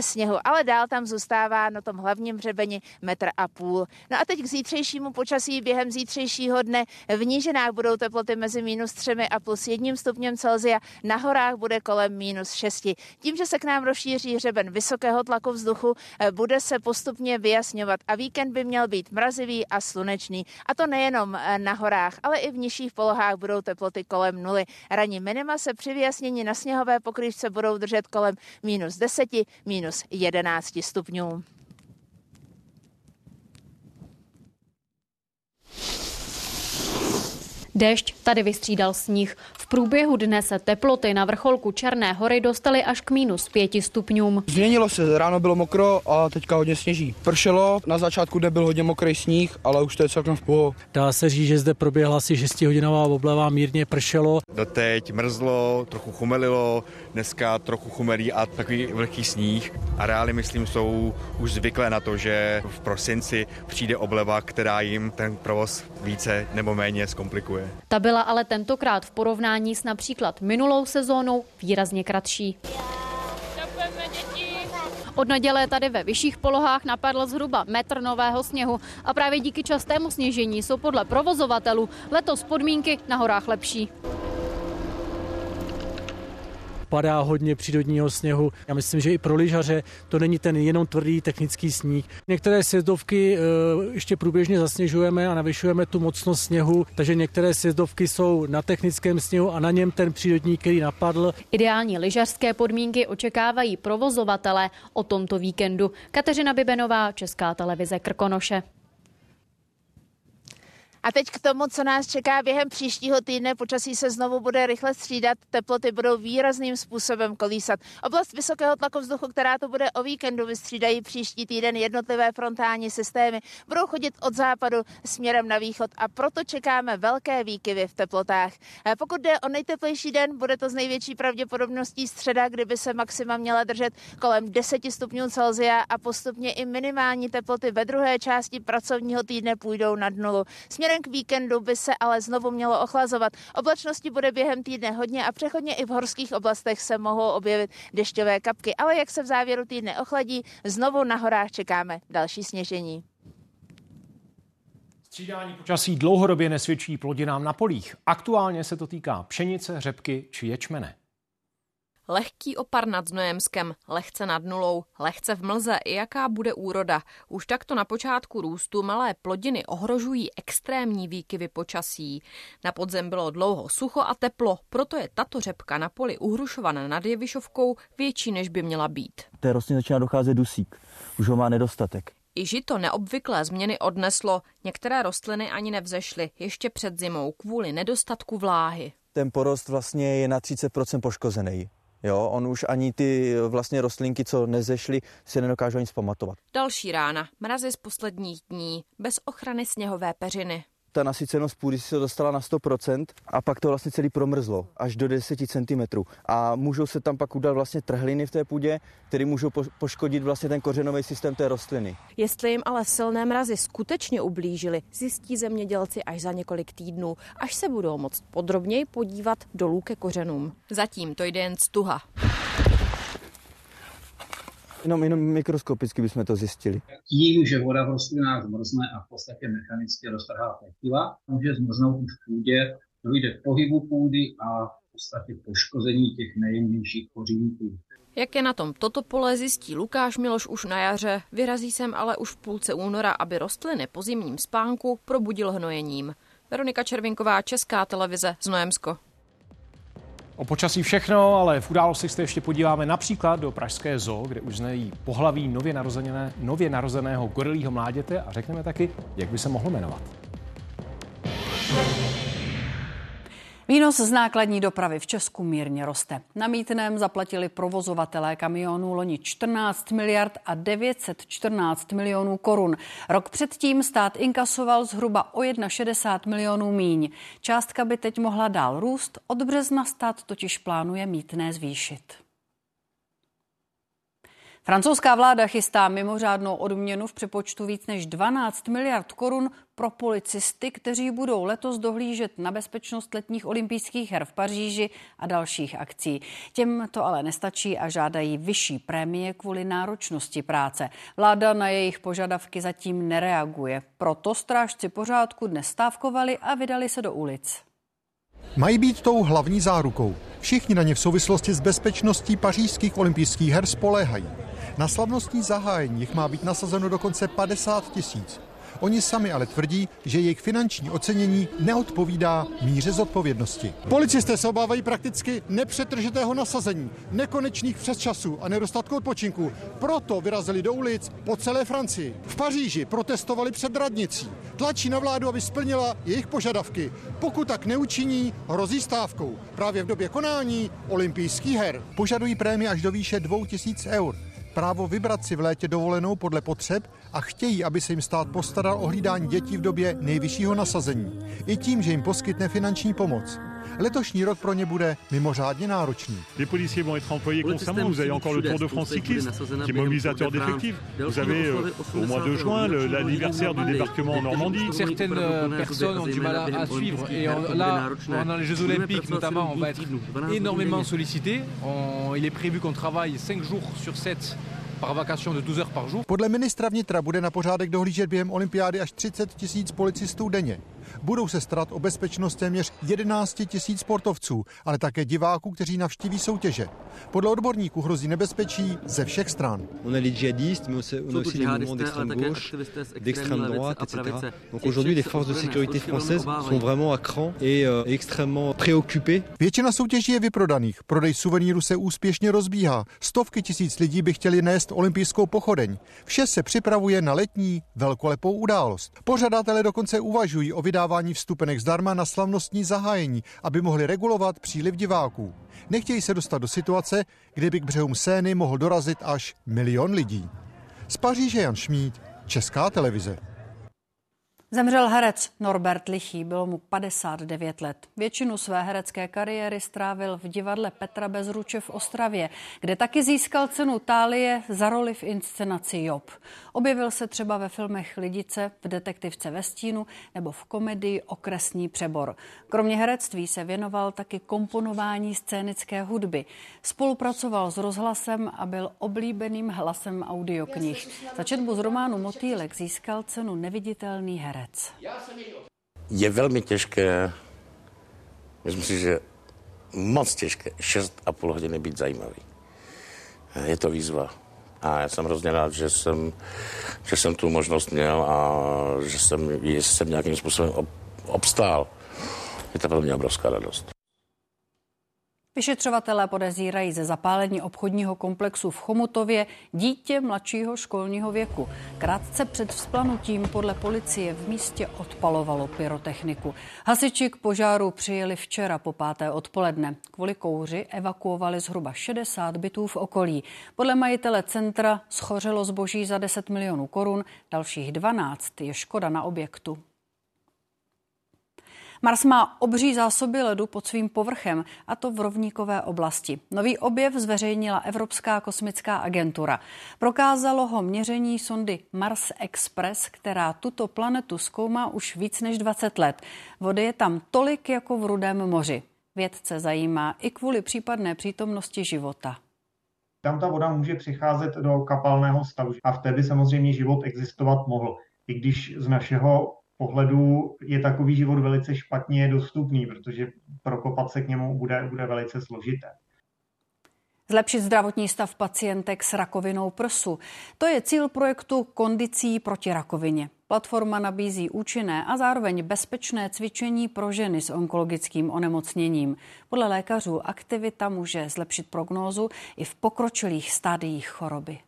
sněhu, ale dál tam zůstává na tom hlavním hřebeni metr a půl. No a teď k zítřejšímu počasí během zítřejšího dne v nížinách budou teploty mezi minus 3 a plus 1 stupněm Celzia, na horách bude kolem minus 6. Tím, že se k nám rozšíří hřeben vysokého tlaku vzduchu, bude se postupně vyjasňovat a víkend by měl být mrazivý a slunečný. A to nejenom na horách, ale i v nižších polohách budou teploty kolem nuly. Ranní minima se při vyjasnění na sněhové pokrývce budou držet kolem minus 10, minus 11 stupňů. Déšť tady vystřídal sníh. V průběhu dne se teploty na vrcholku Černé hory dostaly až k minus pěti stupňům. Změnilo se, ráno bylo mokro a teďka hodně sněží. Pršelo, na začátku dne byl hodně mokrý sníh, ale už to je celkem v pohodě. Dá se říct, že zde proběhla asi 6-hodinová obleva, mírně pršelo. Doteď mrzlo, trochu chumelilo, dneska trochu chumelí a takový vlhký sníh. A reály, myslím, jsou už zvyklé na to, že v prosinci přijde obleva, která jim ten provoz více nebo méně zkomplikuje. Ta byla ale tentokrát v porovnání s například minulou sezónou výrazně kratší. Od neděle tady ve vyšších polohách napadl zhruba metr nového sněhu a právě díky častému sněžení jsou podle provozovatelů letos podmínky na horách lepší padá hodně přírodního sněhu. Já myslím, že i pro lyžaře to není ten jenom tvrdý technický sníh. Některé sjezdovky ještě průběžně zasněžujeme a navyšujeme tu mocnost sněhu, takže některé sjezdovky jsou na technickém sněhu a na něm ten přírodní, který napadl. Ideální lyžařské podmínky očekávají provozovatele o tomto víkendu. Kateřina Bibenová, Česká televize Krkonoše. A teď k tomu, co nás čeká během příštího týdne. Počasí se znovu bude rychle střídat, teploty budou výrazným způsobem kolísat. Oblast vysokého tlaku vzduchu, která to bude o víkendu, vystřídají příští týden jednotlivé frontální systémy. Budou chodit od západu směrem na východ a proto čekáme velké výkyvy v teplotách. Pokud jde o nejteplejší den, bude to z největší pravděpodobností středa, kdyby se maxima měla držet kolem 10 stupňů Celzia a postupně i minimální teploty ve druhé části pracovního týdne půjdou nad nulu. Směrem k víkendu by se ale znovu mělo ochlazovat. Oblačnosti bude během týdne hodně a přechodně i v horských oblastech se mohou objevit dešťové kapky, ale jak se v závěru týdne ochladí, znovu na horách čekáme další sněžení. Střídání počasí dlouhodobě nesvědčí plodinám na polích. Aktuálně se to týká pšenice, řepky či ječmene. Lehký opar nad Znojemskem, lehce nad nulou, lehce v mlze i jaká bude úroda. Už takto na počátku růstu malé plodiny ohrožují extrémní výkyvy počasí. Na podzem bylo dlouho sucho a teplo, proto je tato řepka na poli uhrušovaná nad Jevišovkou větší, než by měla být. Té rostlině začíná docházet dusík, už ho má nedostatek. I žito neobvyklé změny odneslo, některé rostliny ani nevzešly ještě před zimou kvůli nedostatku vláhy. Ten porost vlastně je na 30% poškozený. Jo, on už ani ty vlastně rostlinky, co nezešly, si nedokážou ani zpamatovat. Další rána, mrazy z posledních dní, bez ochrany sněhové peřiny ta nasycenost půdy se dostala na 100% a pak to vlastně celý promrzlo až do 10 cm. A můžou se tam pak udat vlastně trhliny v té půdě, které můžou poškodit vlastně ten kořenový systém té rostliny. Jestli jim ale silné mrazy skutečně ublížily, zjistí zemědělci až za několik týdnů, až se budou moct podrobněji podívat dolů ke kořenům. Zatím to jde jen stuha. Jenom, jenom mikroskopicky bychom to zjistili. Tím, že voda v rostlinách zmrzne a v podstatě mechanicky roztrhá tequila, může zmrznout už v půdě, dojde k pohybu půdy a v podstatě poškození těch nejjemnějších kořínků. Jak je na tom toto pole, zjistí Lukáš Miloš už na jaře. Vyrazí sem ale už v půlce února, aby rostliny po zimním spánku probudil hnojením. Veronika Červinková, Česká televize, Znojemsko. O počasí všechno, ale v událostech se ještě podíváme například do Pražské zoo, kde už znají pohlaví nově, narozené, nově narozeného gorilího mláděte a řekneme taky, jak by se mohlo jmenovat. Výnos z nákladní dopravy v Česku mírně roste. Na mítném zaplatili provozovatelé kamionů loni 14 miliard a 914 milionů korun. Rok předtím stát inkasoval zhruba o 61 milionů míň. Částka by teď mohla dál růst, od března stát totiž plánuje mítné zvýšit. Francouzská vláda chystá mimořádnou odměnu v přepočtu víc než 12 miliard korun pro policisty, kteří budou letos dohlížet na bezpečnost letních olympijských her v Paříži a dalších akcí. Těm to ale nestačí a žádají vyšší prémie kvůli náročnosti práce. Vláda na jejich požadavky zatím nereaguje. Proto strážci pořádku dnes stávkovali a vydali se do ulic. Mají být tou hlavní zárukou. Všichni na ně v souvislosti s bezpečností pařížských olympijských her spoléhají. Na slavnostní zahájení jich má být nasazeno dokonce 50 tisíc. Oni sami ale tvrdí, že jejich finanční ocenění neodpovídá míře zodpovědnosti. Policisté se obávají prakticky nepřetržitého nasazení, nekonečných přesčasů a nedostatku odpočinku. Proto vyrazili do ulic po celé Francii. V Paříži protestovali před radnicí. Tlačí na vládu, aby splnila jejich požadavky. Pokud tak neučiní, hrozí stávkou. Právě v době konání olympijských her. Požadují prémie až do výše 2000 eur právo vybrat si v létě dovolenou podle potřeb a chtějí, aby se jim stát postaral o hlídání dětí v době nejvyššího nasazení. I tím, že jim poskytne finanční pomoc. Letošní rok pro ně bude mimořádně náročný. Les policiers vont être employés constamment. Vous avez encore le Tour de France cycliste qui est mobilisateur d'effectifs. Vous avez euh, au mois de juin l'anniversaire du débarquement en Normandie. Certaines personnes ont du mal à, suivre et là, pendant les Jeux Olympiques notamment, on va être énormément sollicité. il est prévu qu'on travaille 5 jours sur 7 par vacation de 12 heures par jour. Podle ministra vnitra bude na pořádek dohlížet během olympiády až 30 tisíc policistů denně. Budou se starat o bezpečnost téměř 11 tisíc sportovců, ale také diváků, kteří navštíví soutěže. Podle odborníků hrozí nebezpečí ze všech stran. Donc aujourd'hui, les forces de sécurité françaises sont vraiment à cran et euh, extrêmement préoccupées. Většina soutěží je vyprodaných. Prodej suvenýru se úspěšně rozbíhá. Stovky tisíc lidí by chtěli nést olympijskou pochodeň. Vše se připravuje na letní velkolepou událost. Pořadatelé dokonce uvažují o vydání vydávání vstupenek zdarma na slavnostní zahájení, aby mohli regulovat příliv diváků. Nechtějí se dostat do situace, kdy by k břehům Sény mohl dorazit až milion lidí. Z Paříže Jan Šmíd, Česká televize. Zemřel herec Norbert Lichý, bylo mu 59 let. Většinu své herecké kariéry strávil v divadle Petra Bezruče v Ostravě, kde taky získal cenu Tálie za roli v inscenaci Job. Objevil se třeba ve filmech Lidice, v detektivce ve stínu nebo v komedii Okresní přebor. Kromě herectví se věnoval taky komponování scénické hudby. Spolupracoval s rozhlasem a byl oblíbeným hlasem audioknih. Za četbu z románu Motýlek získal cenu Neviditelný herec herec. Je velmi těžké, myslím si, že moc těžké, 6,5 hodiny být zajímavý. Je to výzva. A já jsem hrozně rád, že jsem, že jsem tu možnost měl a že jsem, jsem nějakým způsobem obstál. Je to pro mě obrovská radost. Vyšetřovatelé podezírají ze zapálení obchodního komplexu v Chomutově dítě mladšího školního věku. Krátce před vzplanutím podle policie v místě odpalovalo pyrotechniku. Hasiči k požáru přijeli včera po páté odpoledne. Kvůli kouři evakuovali zhruba 60 bytů v okolí. Podle majitele centra schořelo zboží za 10 milionů korun, dalších 12 je škoda na objektu. Mars má obří zásoby ledu pod svým povrchem, a to v rovníkové oblasti. Nový objev zveřejnila Evropská kosmická agentura. Prokázalo ho měření sondy Mars Express, která tuto planetu zkoumá už víc než 20 let. Vody je tam tolik jako v Rudém moři. Vědce zajímá i kvůli případné přítomnosti života. Tam ta voda může přicházet do kapalného stavu a v té by samozřejmě život existovat mohl. I když z našeho pohledu je takový život velice špatně dostupný, protože prokopat se k němu bude, bude velice složité. Zlepšit zdravotní stav pacientek s rakovinou prsu. To je cíl projektu Kondicí proti rakovině. Platforma nabízí účinné a zároveň bezpečné cvičení pro ženy s onkologickým onemocněním. Podle lékařů aktivita může zlepšit prognózu i v pokročilých stádiích choroby.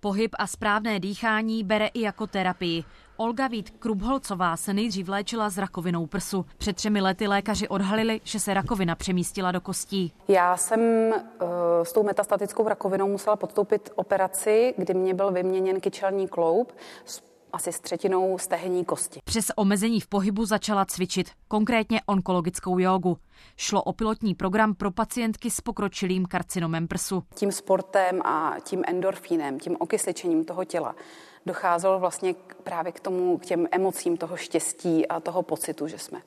Pohyb a správné dýchání bere i jako terapii. Olga Vít Krubholcová se nejdřív léčila s rakovinou prsu. Před třemi lety lékaři odhalili, že se rakovina přemístila do kostí. Já jsem uh, s tou metastatickou rakovinou musela podstoupit operaci, kdy mě byl vyměněn kyčelní kloub asi s třetinou stehenní kosti. Přes omezení v pohybu začala cvičit, konkrétně onkologickou jogu. Šlo o pilotní program pro pacientky s pokročilým karcinomem prsu. Tím sportem a tím endorfínem, tím okysličením toho těla docházelo vlastně právě k tomu, k těm emocím toho štěstí a toho pocitu, že jsme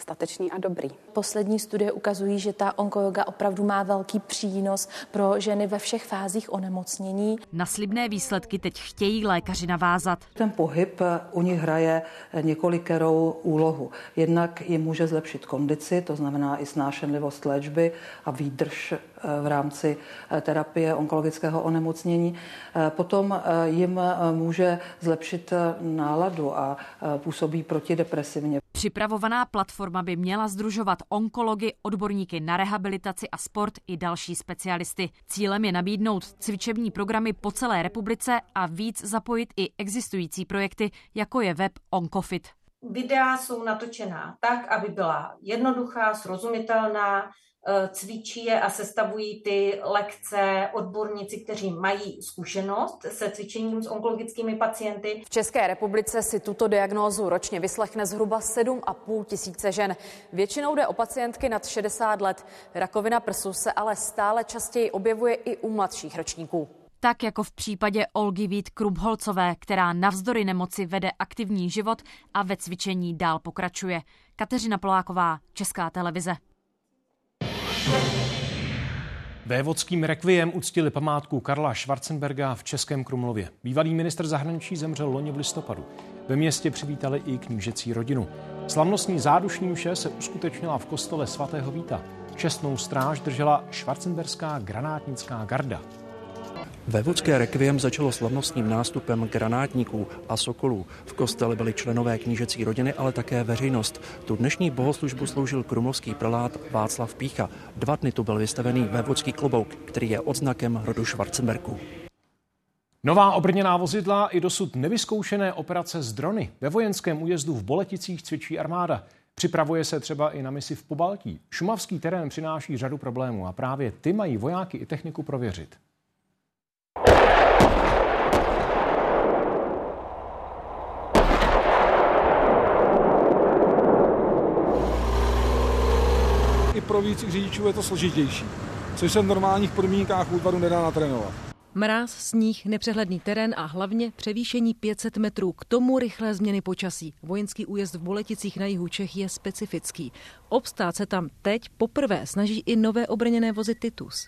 statečný a dobrý. Poslední studie ukazují, že ta onkoyoga opravdu má velký přínos pro ženy ve všech fázích onemocnění. Na slibné výsledky teď chtějí lékaři navázat. Ten pohyb u nich hraje několikerou úlohu. Jednak jim může zlepšit kondici, to znamená i snášenlivost léčby a výdrž v rámci terapie onkologického onemocnění. Potom jim může zlepšit náladu a působí protidepresivně. Připravovaná platforma by měla združovat onkology, odborníky na rehabilitaci a sport i další specialisty. Cílem je nabídnout cvičební programy po celé republice a víc zapojit i existující projekty, jako je web Onkofit. Videa jsou natočená tak, aby byla jednoduchá, srozumitelná, Eh, cvičí je a sestavují ty lekce odborníci, kteří mají zkušenost se cvičením s onkologickými pacienty. V České republice si tuto diagnózu ročně vyslechne zhruba 7,5 tisíce žen. Většinou jde o pacientky nad 60 let. Rakovina prsu se ale stále častěji objevuje i u mladších ročníků. Tak jako v případě Olgy Vít Krubholcové, která navzdory nemoci vede aktivní život a ve cvičení dál pokračuje. Kateřina Poláková, Česká televize. Vévodským rekviem uctili památku Karla Schwarzenberga v Českém Krumlově. Bývalý minister zahraničí zemřel loni v listopadu. Ve městě přivítali i knížecí rodinu. Slavnostní zádušní mše se uskutečnila v kostele svatého Víta. Čestnou stráž držela Schwarzenberská granátnická garda. Vévodské rekviem začalo slavnostním nástupem granátníků a sokolů. V kostele byli členové knížecí rodiny, ale také veřejnost. Tu dnešní bohoslužbu sloužil krumovský prelát Václav Pícha. Dva dny tu byl vystavený vévodský klobouk, který je odznakem rodu Schwarzenberku. Nová obrněná vozidla i dosud nevyzkoušené operace z drony. Ve vojenském újezdu v Boleticích cvičí armáda. Připravuje se třeba i na misi v Pobaltí. Šumavský terén přináší řadu problémů a právě ty mají vojáky i techniku prověřit. Pro víc řidičů je to složitější, což se v normálních podmínkách útvaru nedá natrénovat. Mráz, sníh, nepřehledný terén a hlavně převýšení 500 metrů. K tomu rychlé změny počasí. Vojenský újezd v Boleticích na jihu Čech je specifický. Obstát se tam teď poprvé snaží i nové obrněné vozy Titus.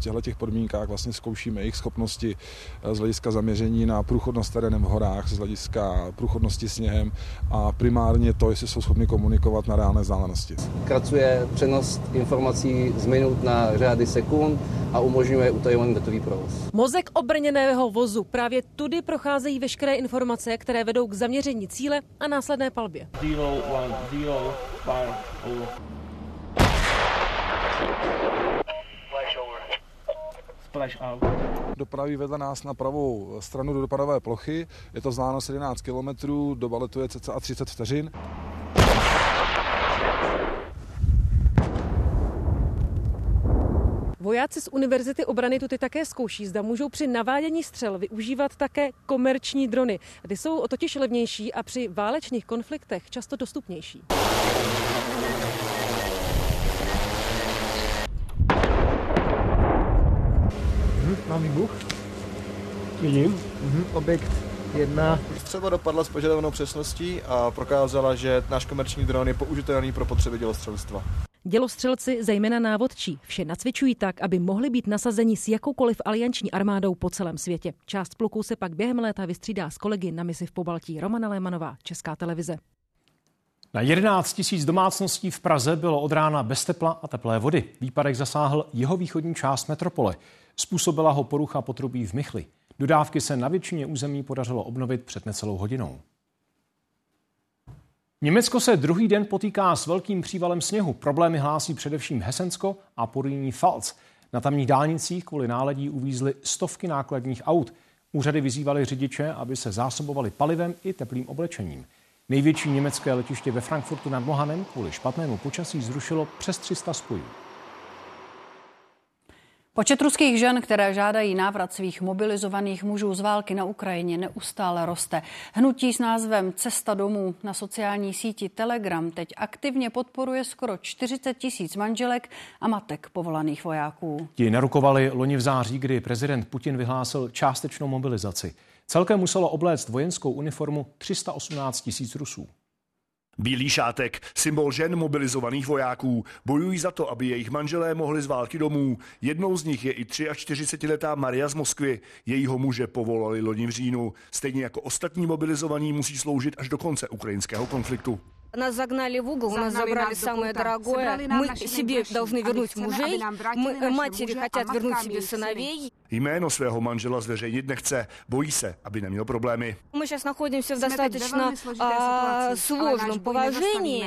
V těchto těch podmínkách vlastně zkoušíme jejich schopnosti eh, z hlediska zaměření na průchodnost terénem v horách, z hlediska průchodnosti sněhem a primárně to, jestli jsou schopni komunikovat na reálné vzdálenosti. Kracuje přenos informací z minut na řády sekund a umožňuje utajovaný datový provoz. Mozek obrněného vozu. Právě tudy procházejí veškeré informace, které vedou k zaměření cíle a následné palbě. Zero, one, zero, five, splash out. Dopraví vedle nás na pravou stranu do dopadové plochy. Je to vzdálenost 11 km, doba letu je cca 30 vteřin. Vojáci z Univerzity obrany tu ty také zkouší, zda můžou při navádění střel využívat také komerční drony. Ty jsou totiž levnější a při válečných konfliktech často dostupnější. Mám výbuch. Vidím. Mhm. Objekt jedna. Střelba dopadla s požadovanou přesností a prokázala, že náš komerční dron je použitelný pro potřeby dělostřelstva. Dělostřelci, zejména návodčí, vše nacvičují tak, aby mohli být nasazeni s jakoukoliv alianční armádou po celém světě. Část pluků se pak během léta vystřídá s kolegy na misi v Pobaltí. Romana Lémanová, Česká televize. Na 11 tisíc domácností v Praze bylo od rána bez tepla a teplé vody. Výpadek zasáhl jeho východní část metropole. Způsobila ho porucha potrubí v Michli. Dodávky se na většině území podařilo obnovit před necelou hodinou. Německo se druhý den potýká s velkým přívalem sněhu. Problémy hlásí především Hesensko a Porýní Pfalz. Na tamních dálnicích kvůli náledí uvízly stovky nákladních aut. Úřady vyzývaly řidiče, aby se zásobovali palivem i teplým oblečením. Největší německé letiště ve Frankfurtu nad Mohanem kvůli špatnému počasí zrušilo přes 300 spojů. Počet ruských žen, které žádají návrat svých mobilizovaných mužů z války na Ukrajině, neustále roste. Hnutí s názvem Cesta domů na sociální síti Telegram teď aktivně podporuje skoro 40 tisíc manželek a matek povolaných vojáků. Ti narukovali loni v září, kdy prezident Putin vyhlásil částečnou mobilizaci. Celkem muselo obléct vojenskou uniformu 318 tisíc Rusů. Bílý šátek, symbol žen mobilizovaných vojáků, bojují za to, aby jejich manželé mohli z války domů. Jednou z nich je i 43-letá Maria z Moskvy. Jejího muže povolali loni v říjnu. Stejně jako ostatní mobilizovaní musí sloužit až do konce ukrajinského konfliktu. Нас загнали в угол, у нас забрали самое дорогое. Мы себе должны вернуть мужей, мы, матери хотят вернуть себе сыновей. Jméno svého manžela zveřejnit nechce, bojí se, aby neměl problémy. Мы сейчас находимся в достаточно а, сложном положении.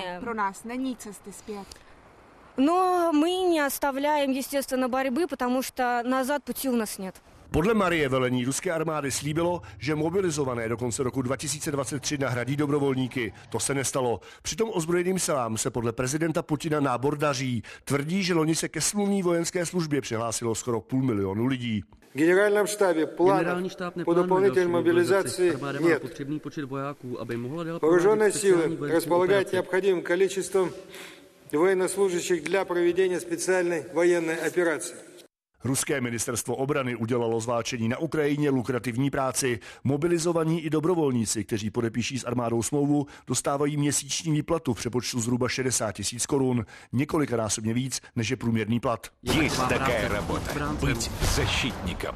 Но мы не оставляем, естественно, борьбы, потому что назад пути у нас нет. Podle Marie velení ruské armády slíbilo, že mobilizované do konce roku 2023 nahradí dobrovolníky. To se nestalo. Přitom ozbrojeným silám se podle prezidenta Putina nábor daří. Tvrdí, že loni se ke smluvní vojenské službě přihlásilo skoro půl milionu lidí. Генеральном штабе Генеральный штаб по дополнительной мобилизации нет. Potřebný počet vojáků, aby mohla dál Вооруженные силы располагают необходимым количеством военнослужащих для проведения специальной военной операции. Ruské ministerstvo obrany udělalo zváčení na Ukrajině lukrativní práci. Mobilizovaní i dobrovolníci, kteří podepíší s armádou smlouvu, dostávají měsíční výplatu v přepočtu zhruba 60 tisíc korun, několikanásobně víc než je průměrný plat. Есть такая работа – быть защитником.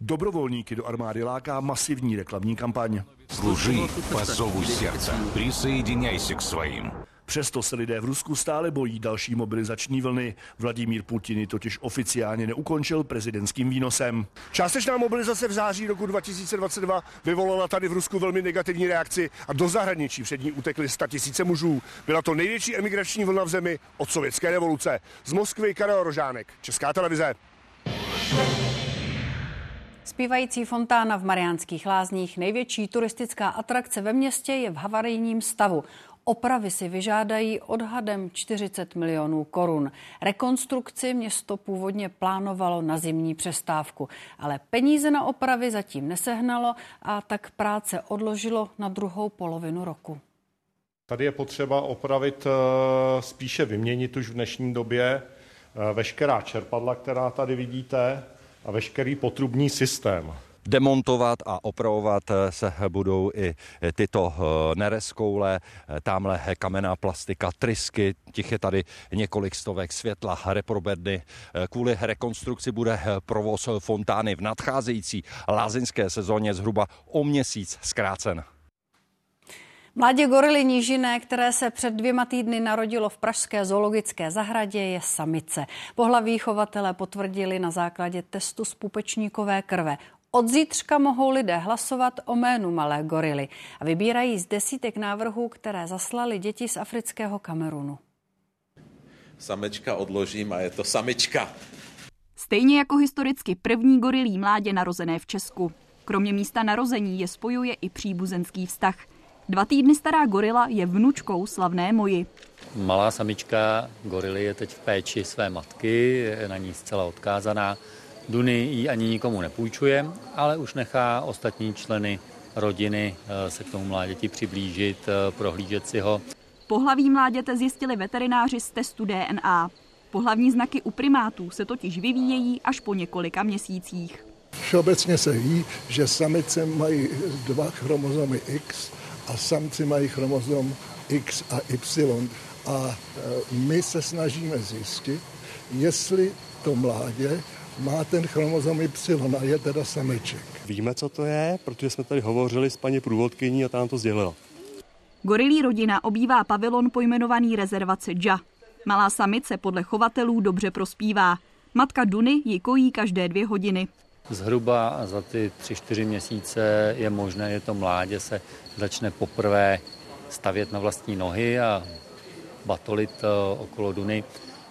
Dobrovolníky do armády láká masivní reklamní kampaň. Служи по зову сердца. Присоединяйся к своим. Přesto se lidé v Rusku stále bojí další mobilizační vlny. Vladimír Putin ji totiž oficiálně neukončil prezidentským výnosem. Částečná mobilizace v září roku 2022 vyvolala tady v Rusku velmi negativní reakci a do zahraničí před ní utekly tisíce mužů. Byla to největší emigrační vlna v zemi od sovětské revoluce. Z Moskvy Karel Rožánek, Česká televize. Zpívající fontána v Mariánských lázních, největší turistická atrakce ve městě, je v havarijním stavu. Opravy si vyžádají odhadem 40 milionů korun. Rekonstrukci město původně plánovalo na zimní přestávku, ale peníze na opravy zatím nesehnalo a tak práce odložilo na druhou polovinu roku. Tady je potřeba opravit, eh, spíše vyměnit už v dnešní době eh, veškerá čerpadla, která tady vidíte, a veškerý potrubní systém. Demontovat a opravovat eh, se budou i tyto nereskoule, tamhle kamenná plastika, trysky, těch je tady několik stovek světla, reprobedny. Kvůli rekonstrukci bude provoz fontány v nadcházející lázeňské sezóně zhruba o měsíc zkrácen. Mládě gorily nížiné, které se před dvěma týdny narodilo v Pražské zoologické zahradě, je samice. Pohlaví chovatele potvrdili na základě testu z pupečníkové krve. Od zítřka mohou lidé hlasovat o jménu malé gorily a vybírají z desítek návrhů, které zaslali děti z afrického Kamerunu. Samečka odložím a je to samička. Stejně jako historicky první gorilí mládě narozené v Česku. Kromě místa narození je spojuje i příbuzenský vztah – Dva týdny stará gorila je vnučkou slavné moji. Malá samička gorily je teď v péči své matky, je na ní zcela odkázaná. Duny ji ani nikomu nepůjčuje, ale už nechá ostatní členy rodiny eh, se k tomu mláděti přiblížit, eh, prohlížet si ho. Pohlaví mláděte zjistili veterináři z testu DNA. Pohlavní znaky u primátů se totiž vyvíjejí až po několika měsících. Všeobecně se ví, že samice mají dva chromozomy X a samci mají chromozom X a Y. A e, my se snažíme zjistit, jestli to mládě má ten chromozom Y a je teda sameček. Víme, co to je, protože jsme tady hovořili s paní průvodkyní a tam to sdělila. Gorilí rodina obývá pavilon pojmenovaný rezervace Dža. Malá samice podle chovatelů dobře prospívá. Matka Duny ji kojí každé dvě hodiny. Zhruba za ty tři, čtyři měsíce je možné, že to mládě se začne poprvé stavět na vlastní nohy a batolit eh, okolo Duny,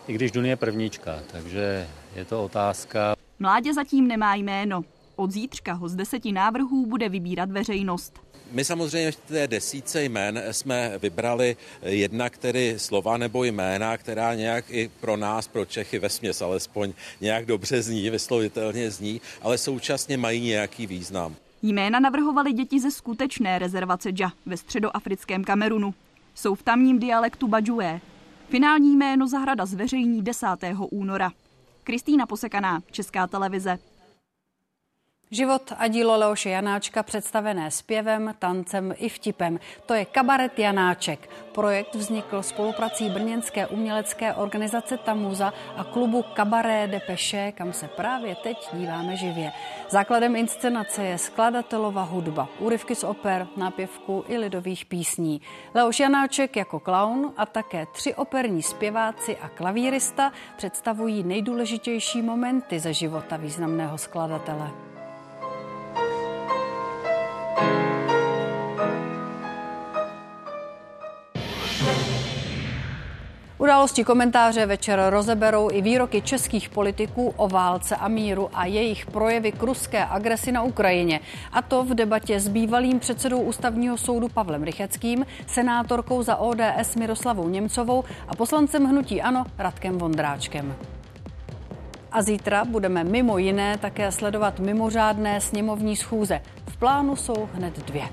i když Duny je prvníčka, takže je to otázka. Mládě zatím nemá jméno. Od zítřka ho z deseti návrhů bude vybírat veřejnost. My samozřejmě v té desíce jmén jsme vybrali jednak tedy slova nebo jména, která nějak i pro nás, pro Čechy ve směs alespoň nějak dobře zní, vyslovitelně zní, ale současně mají nějaký význam. Jména navrhovali děti ze skutečné rezervace Dža ve středoafrickém Kamerunu. Jsou v tamním dialektu Badžué. Finální jméno zahrada zveřejní 10. února. Kristýna Posekaná, Česká televize. Život a dílo Leoše Janáčka představené zpěvem, tancem i vtipem. To je Kabaret Janáček. Projekt vznikl spoluprací brněnské umělecké organizace Tamuza a klubu Kabaré de Peše, kam se právě teď díváme živě. Základem inscenace je skladatelova hudba, úryvky z oper, nápěvku i lidových písní. Leoš Janáček jako klaun a také tři operní zpěváci a klavírista představují nejdůležitější momenty ze života významného skladatele. Události komentáře večer rozeberou i výroky českých politiků o válce a míru a jejich projevy k ruské agresi na Ukrajině. A to v debatě s bývalým předsedou ústavního soudu Pavlem Rycheckým, senátorkou za ODS Miroslavou Němcovou a poslancem hnutí Ano Radkem Vondráčkem. A zítra budeme mimo jiné také sledovat mimořádné sněmovní schůze. V plánu jsou hned dvě.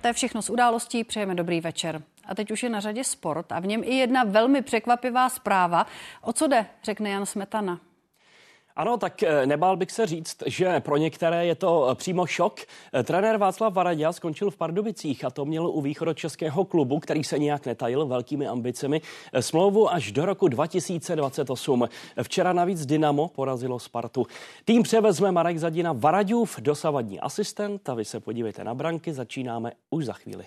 To je všechno z událostí. Přejeme dobrý večer. A teď už je na řadě sport a v něm i jedna velmi překvapivá zpráva. O co jde, řekne Jan Smetana. Ano, tak eh, nebál bych se říct, že pro některé je to eh, přímo šok. Eh, trenér Václav Varadě skončil v Pardubicích a to měl u českého klubu, který se nějak netajil velkými ambicemi, smlouvu až do roku 2028. Včera navíc Dynamo porazilo Spartu. Tým převezme Marek Zadina Varadův, dosavadní asistent a vy se podívejte na branky, začínáme už za chvíli.